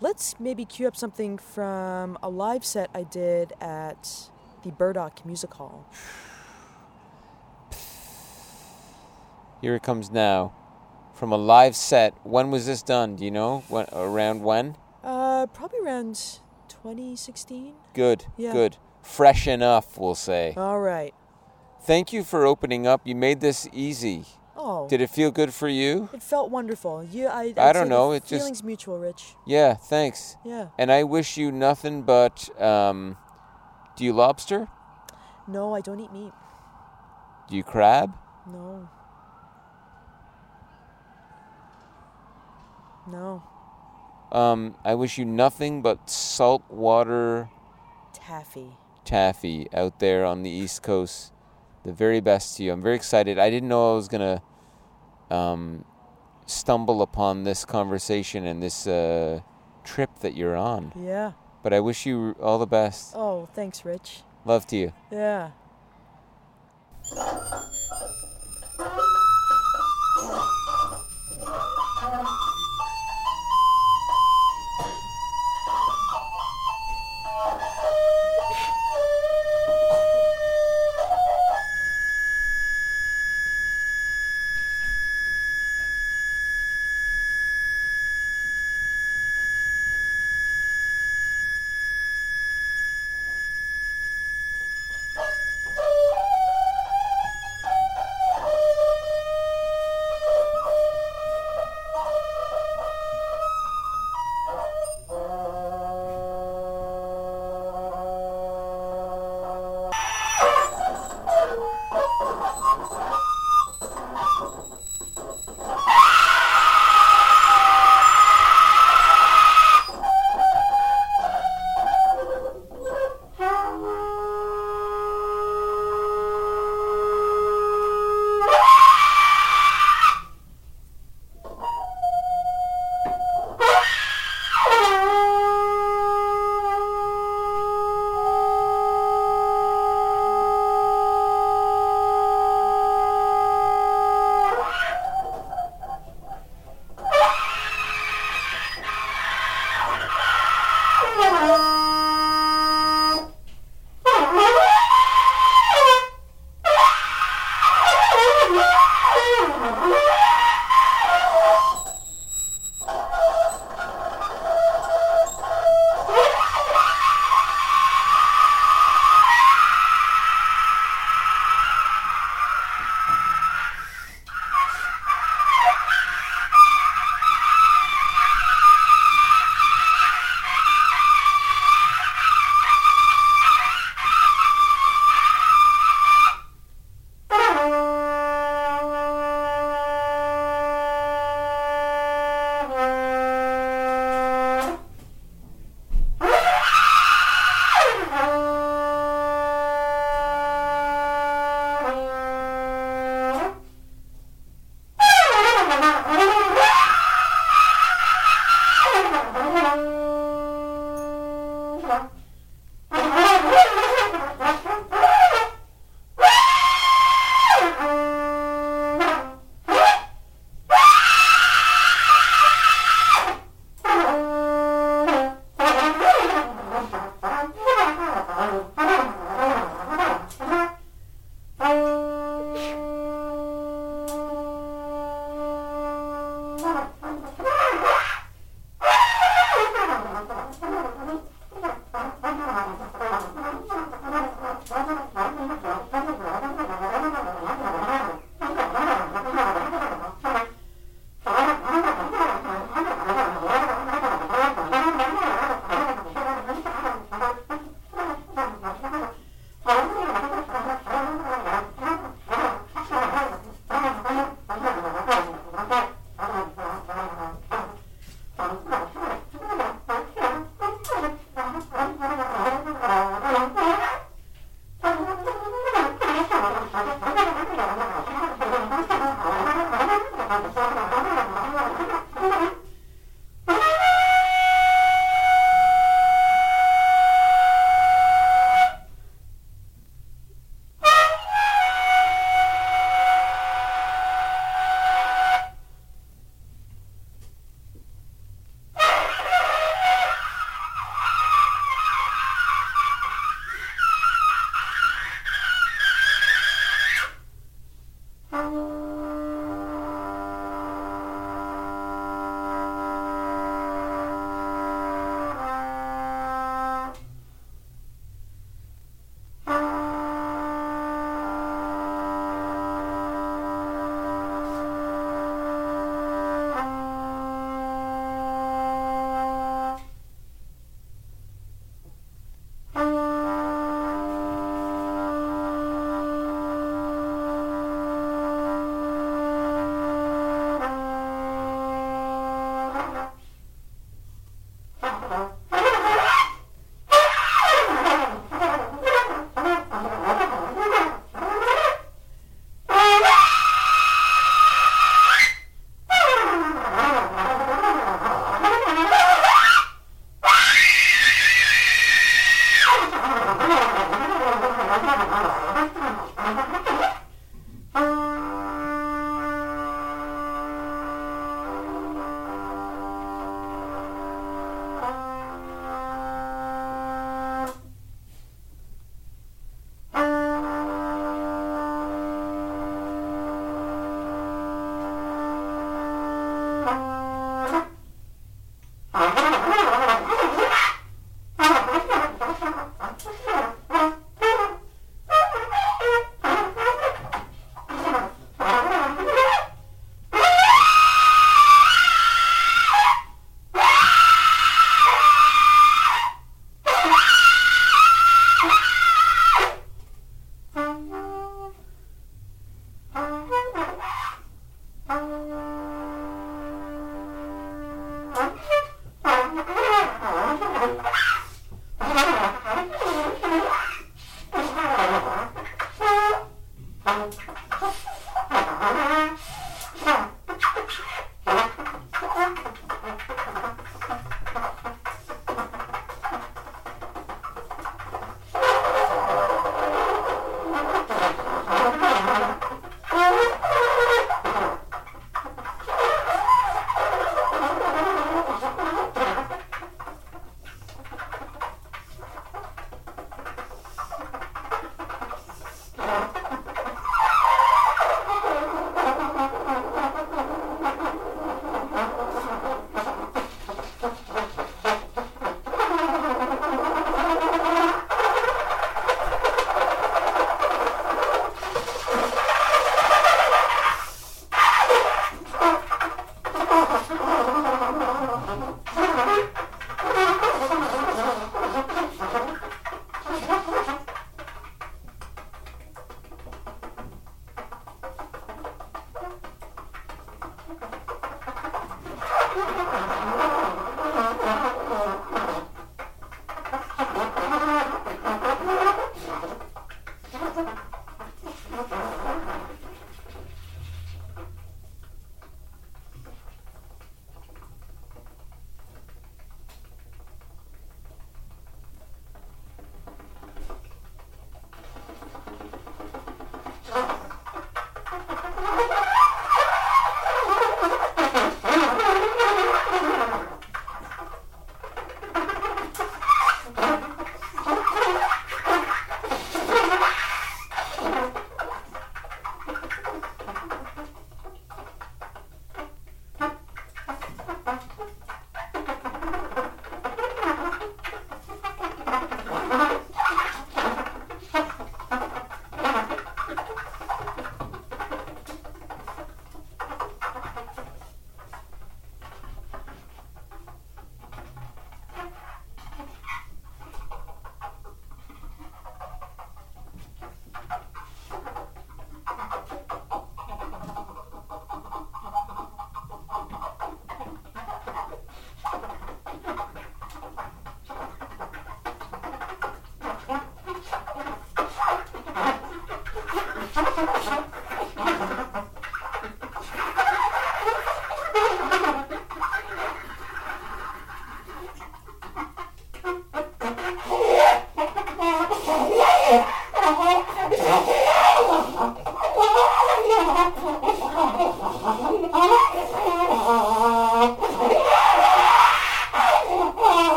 Speaker 3: let's maybe cue up something from a live set I did at the Burdock Music Hall.
Speaker 2: Here it comes now, from a live set. When was this done? Do you know? When, around when?
Speaker 3: Uh, probably around 2016.
Speaker 2: Good.
Speaker 3: Yeah.
Speaker 2: Good. Fresh enough, we'll say.
Speaker 3: All right.
Speaker 2: Thank you for opening up. You made this easy.
Speaker 3: Oh,
Speaker 2: Did it feel good for you?
Speaker 3: it felt wonderful. You, I, I'd
Speaker 2: I don't know, it just-
Speaker 3: feelings mutual, Rich.
Speaker 2: Yeah, thanks.
Speaker 3: Yeah.
Speaker 2: And I wish you nothing but um, do you lobster?
Speaker 3: No, I don't eat meat.
Speaker 2: Do you crab?
Speaker 3: No. No.
Speaker 2: Um, I wish you nothing but salt water
Speaker 3: Taffy.
Speaker 2: taffy out there on the East Coast. The very best to you. I'm very excited. I didn't know I was gonna um, stumble upon this conversation and this uh, trip that you're on.
Speaker 3: Yeah.
Speaker 2: But I wish you all the best.
Speaker 3: Oh, thanks, Rich.
Speaker 2: Love to you.
Speaker 3: Yeah.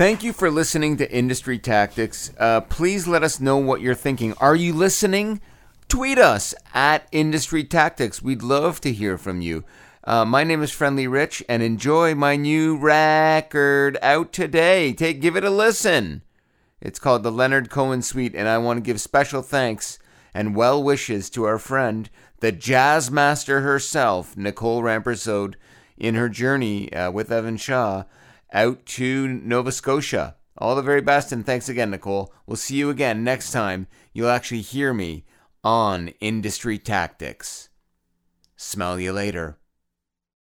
Speaker 2: Thank you for listening to Industry Tactics. Uh, please let us know what you're thinking. Are you listening? Tweet us at Industry Tactics. We'd love to hear from you. Uh, my name is Friendly Rich, and enjoy my new record out today. Take, give it a listen. It's called the Leonard Cohen Suite, and I want to give special thanks and well wishes to our friend, the jazz master herself, Nicole Rampersaud, in her journey uh, with Evan Shaw out to Nova Scotia. All the very best, and thanks again, Nicole. We'll see you again next time. You'll actually hear me on Industry Tactics. Smell you later.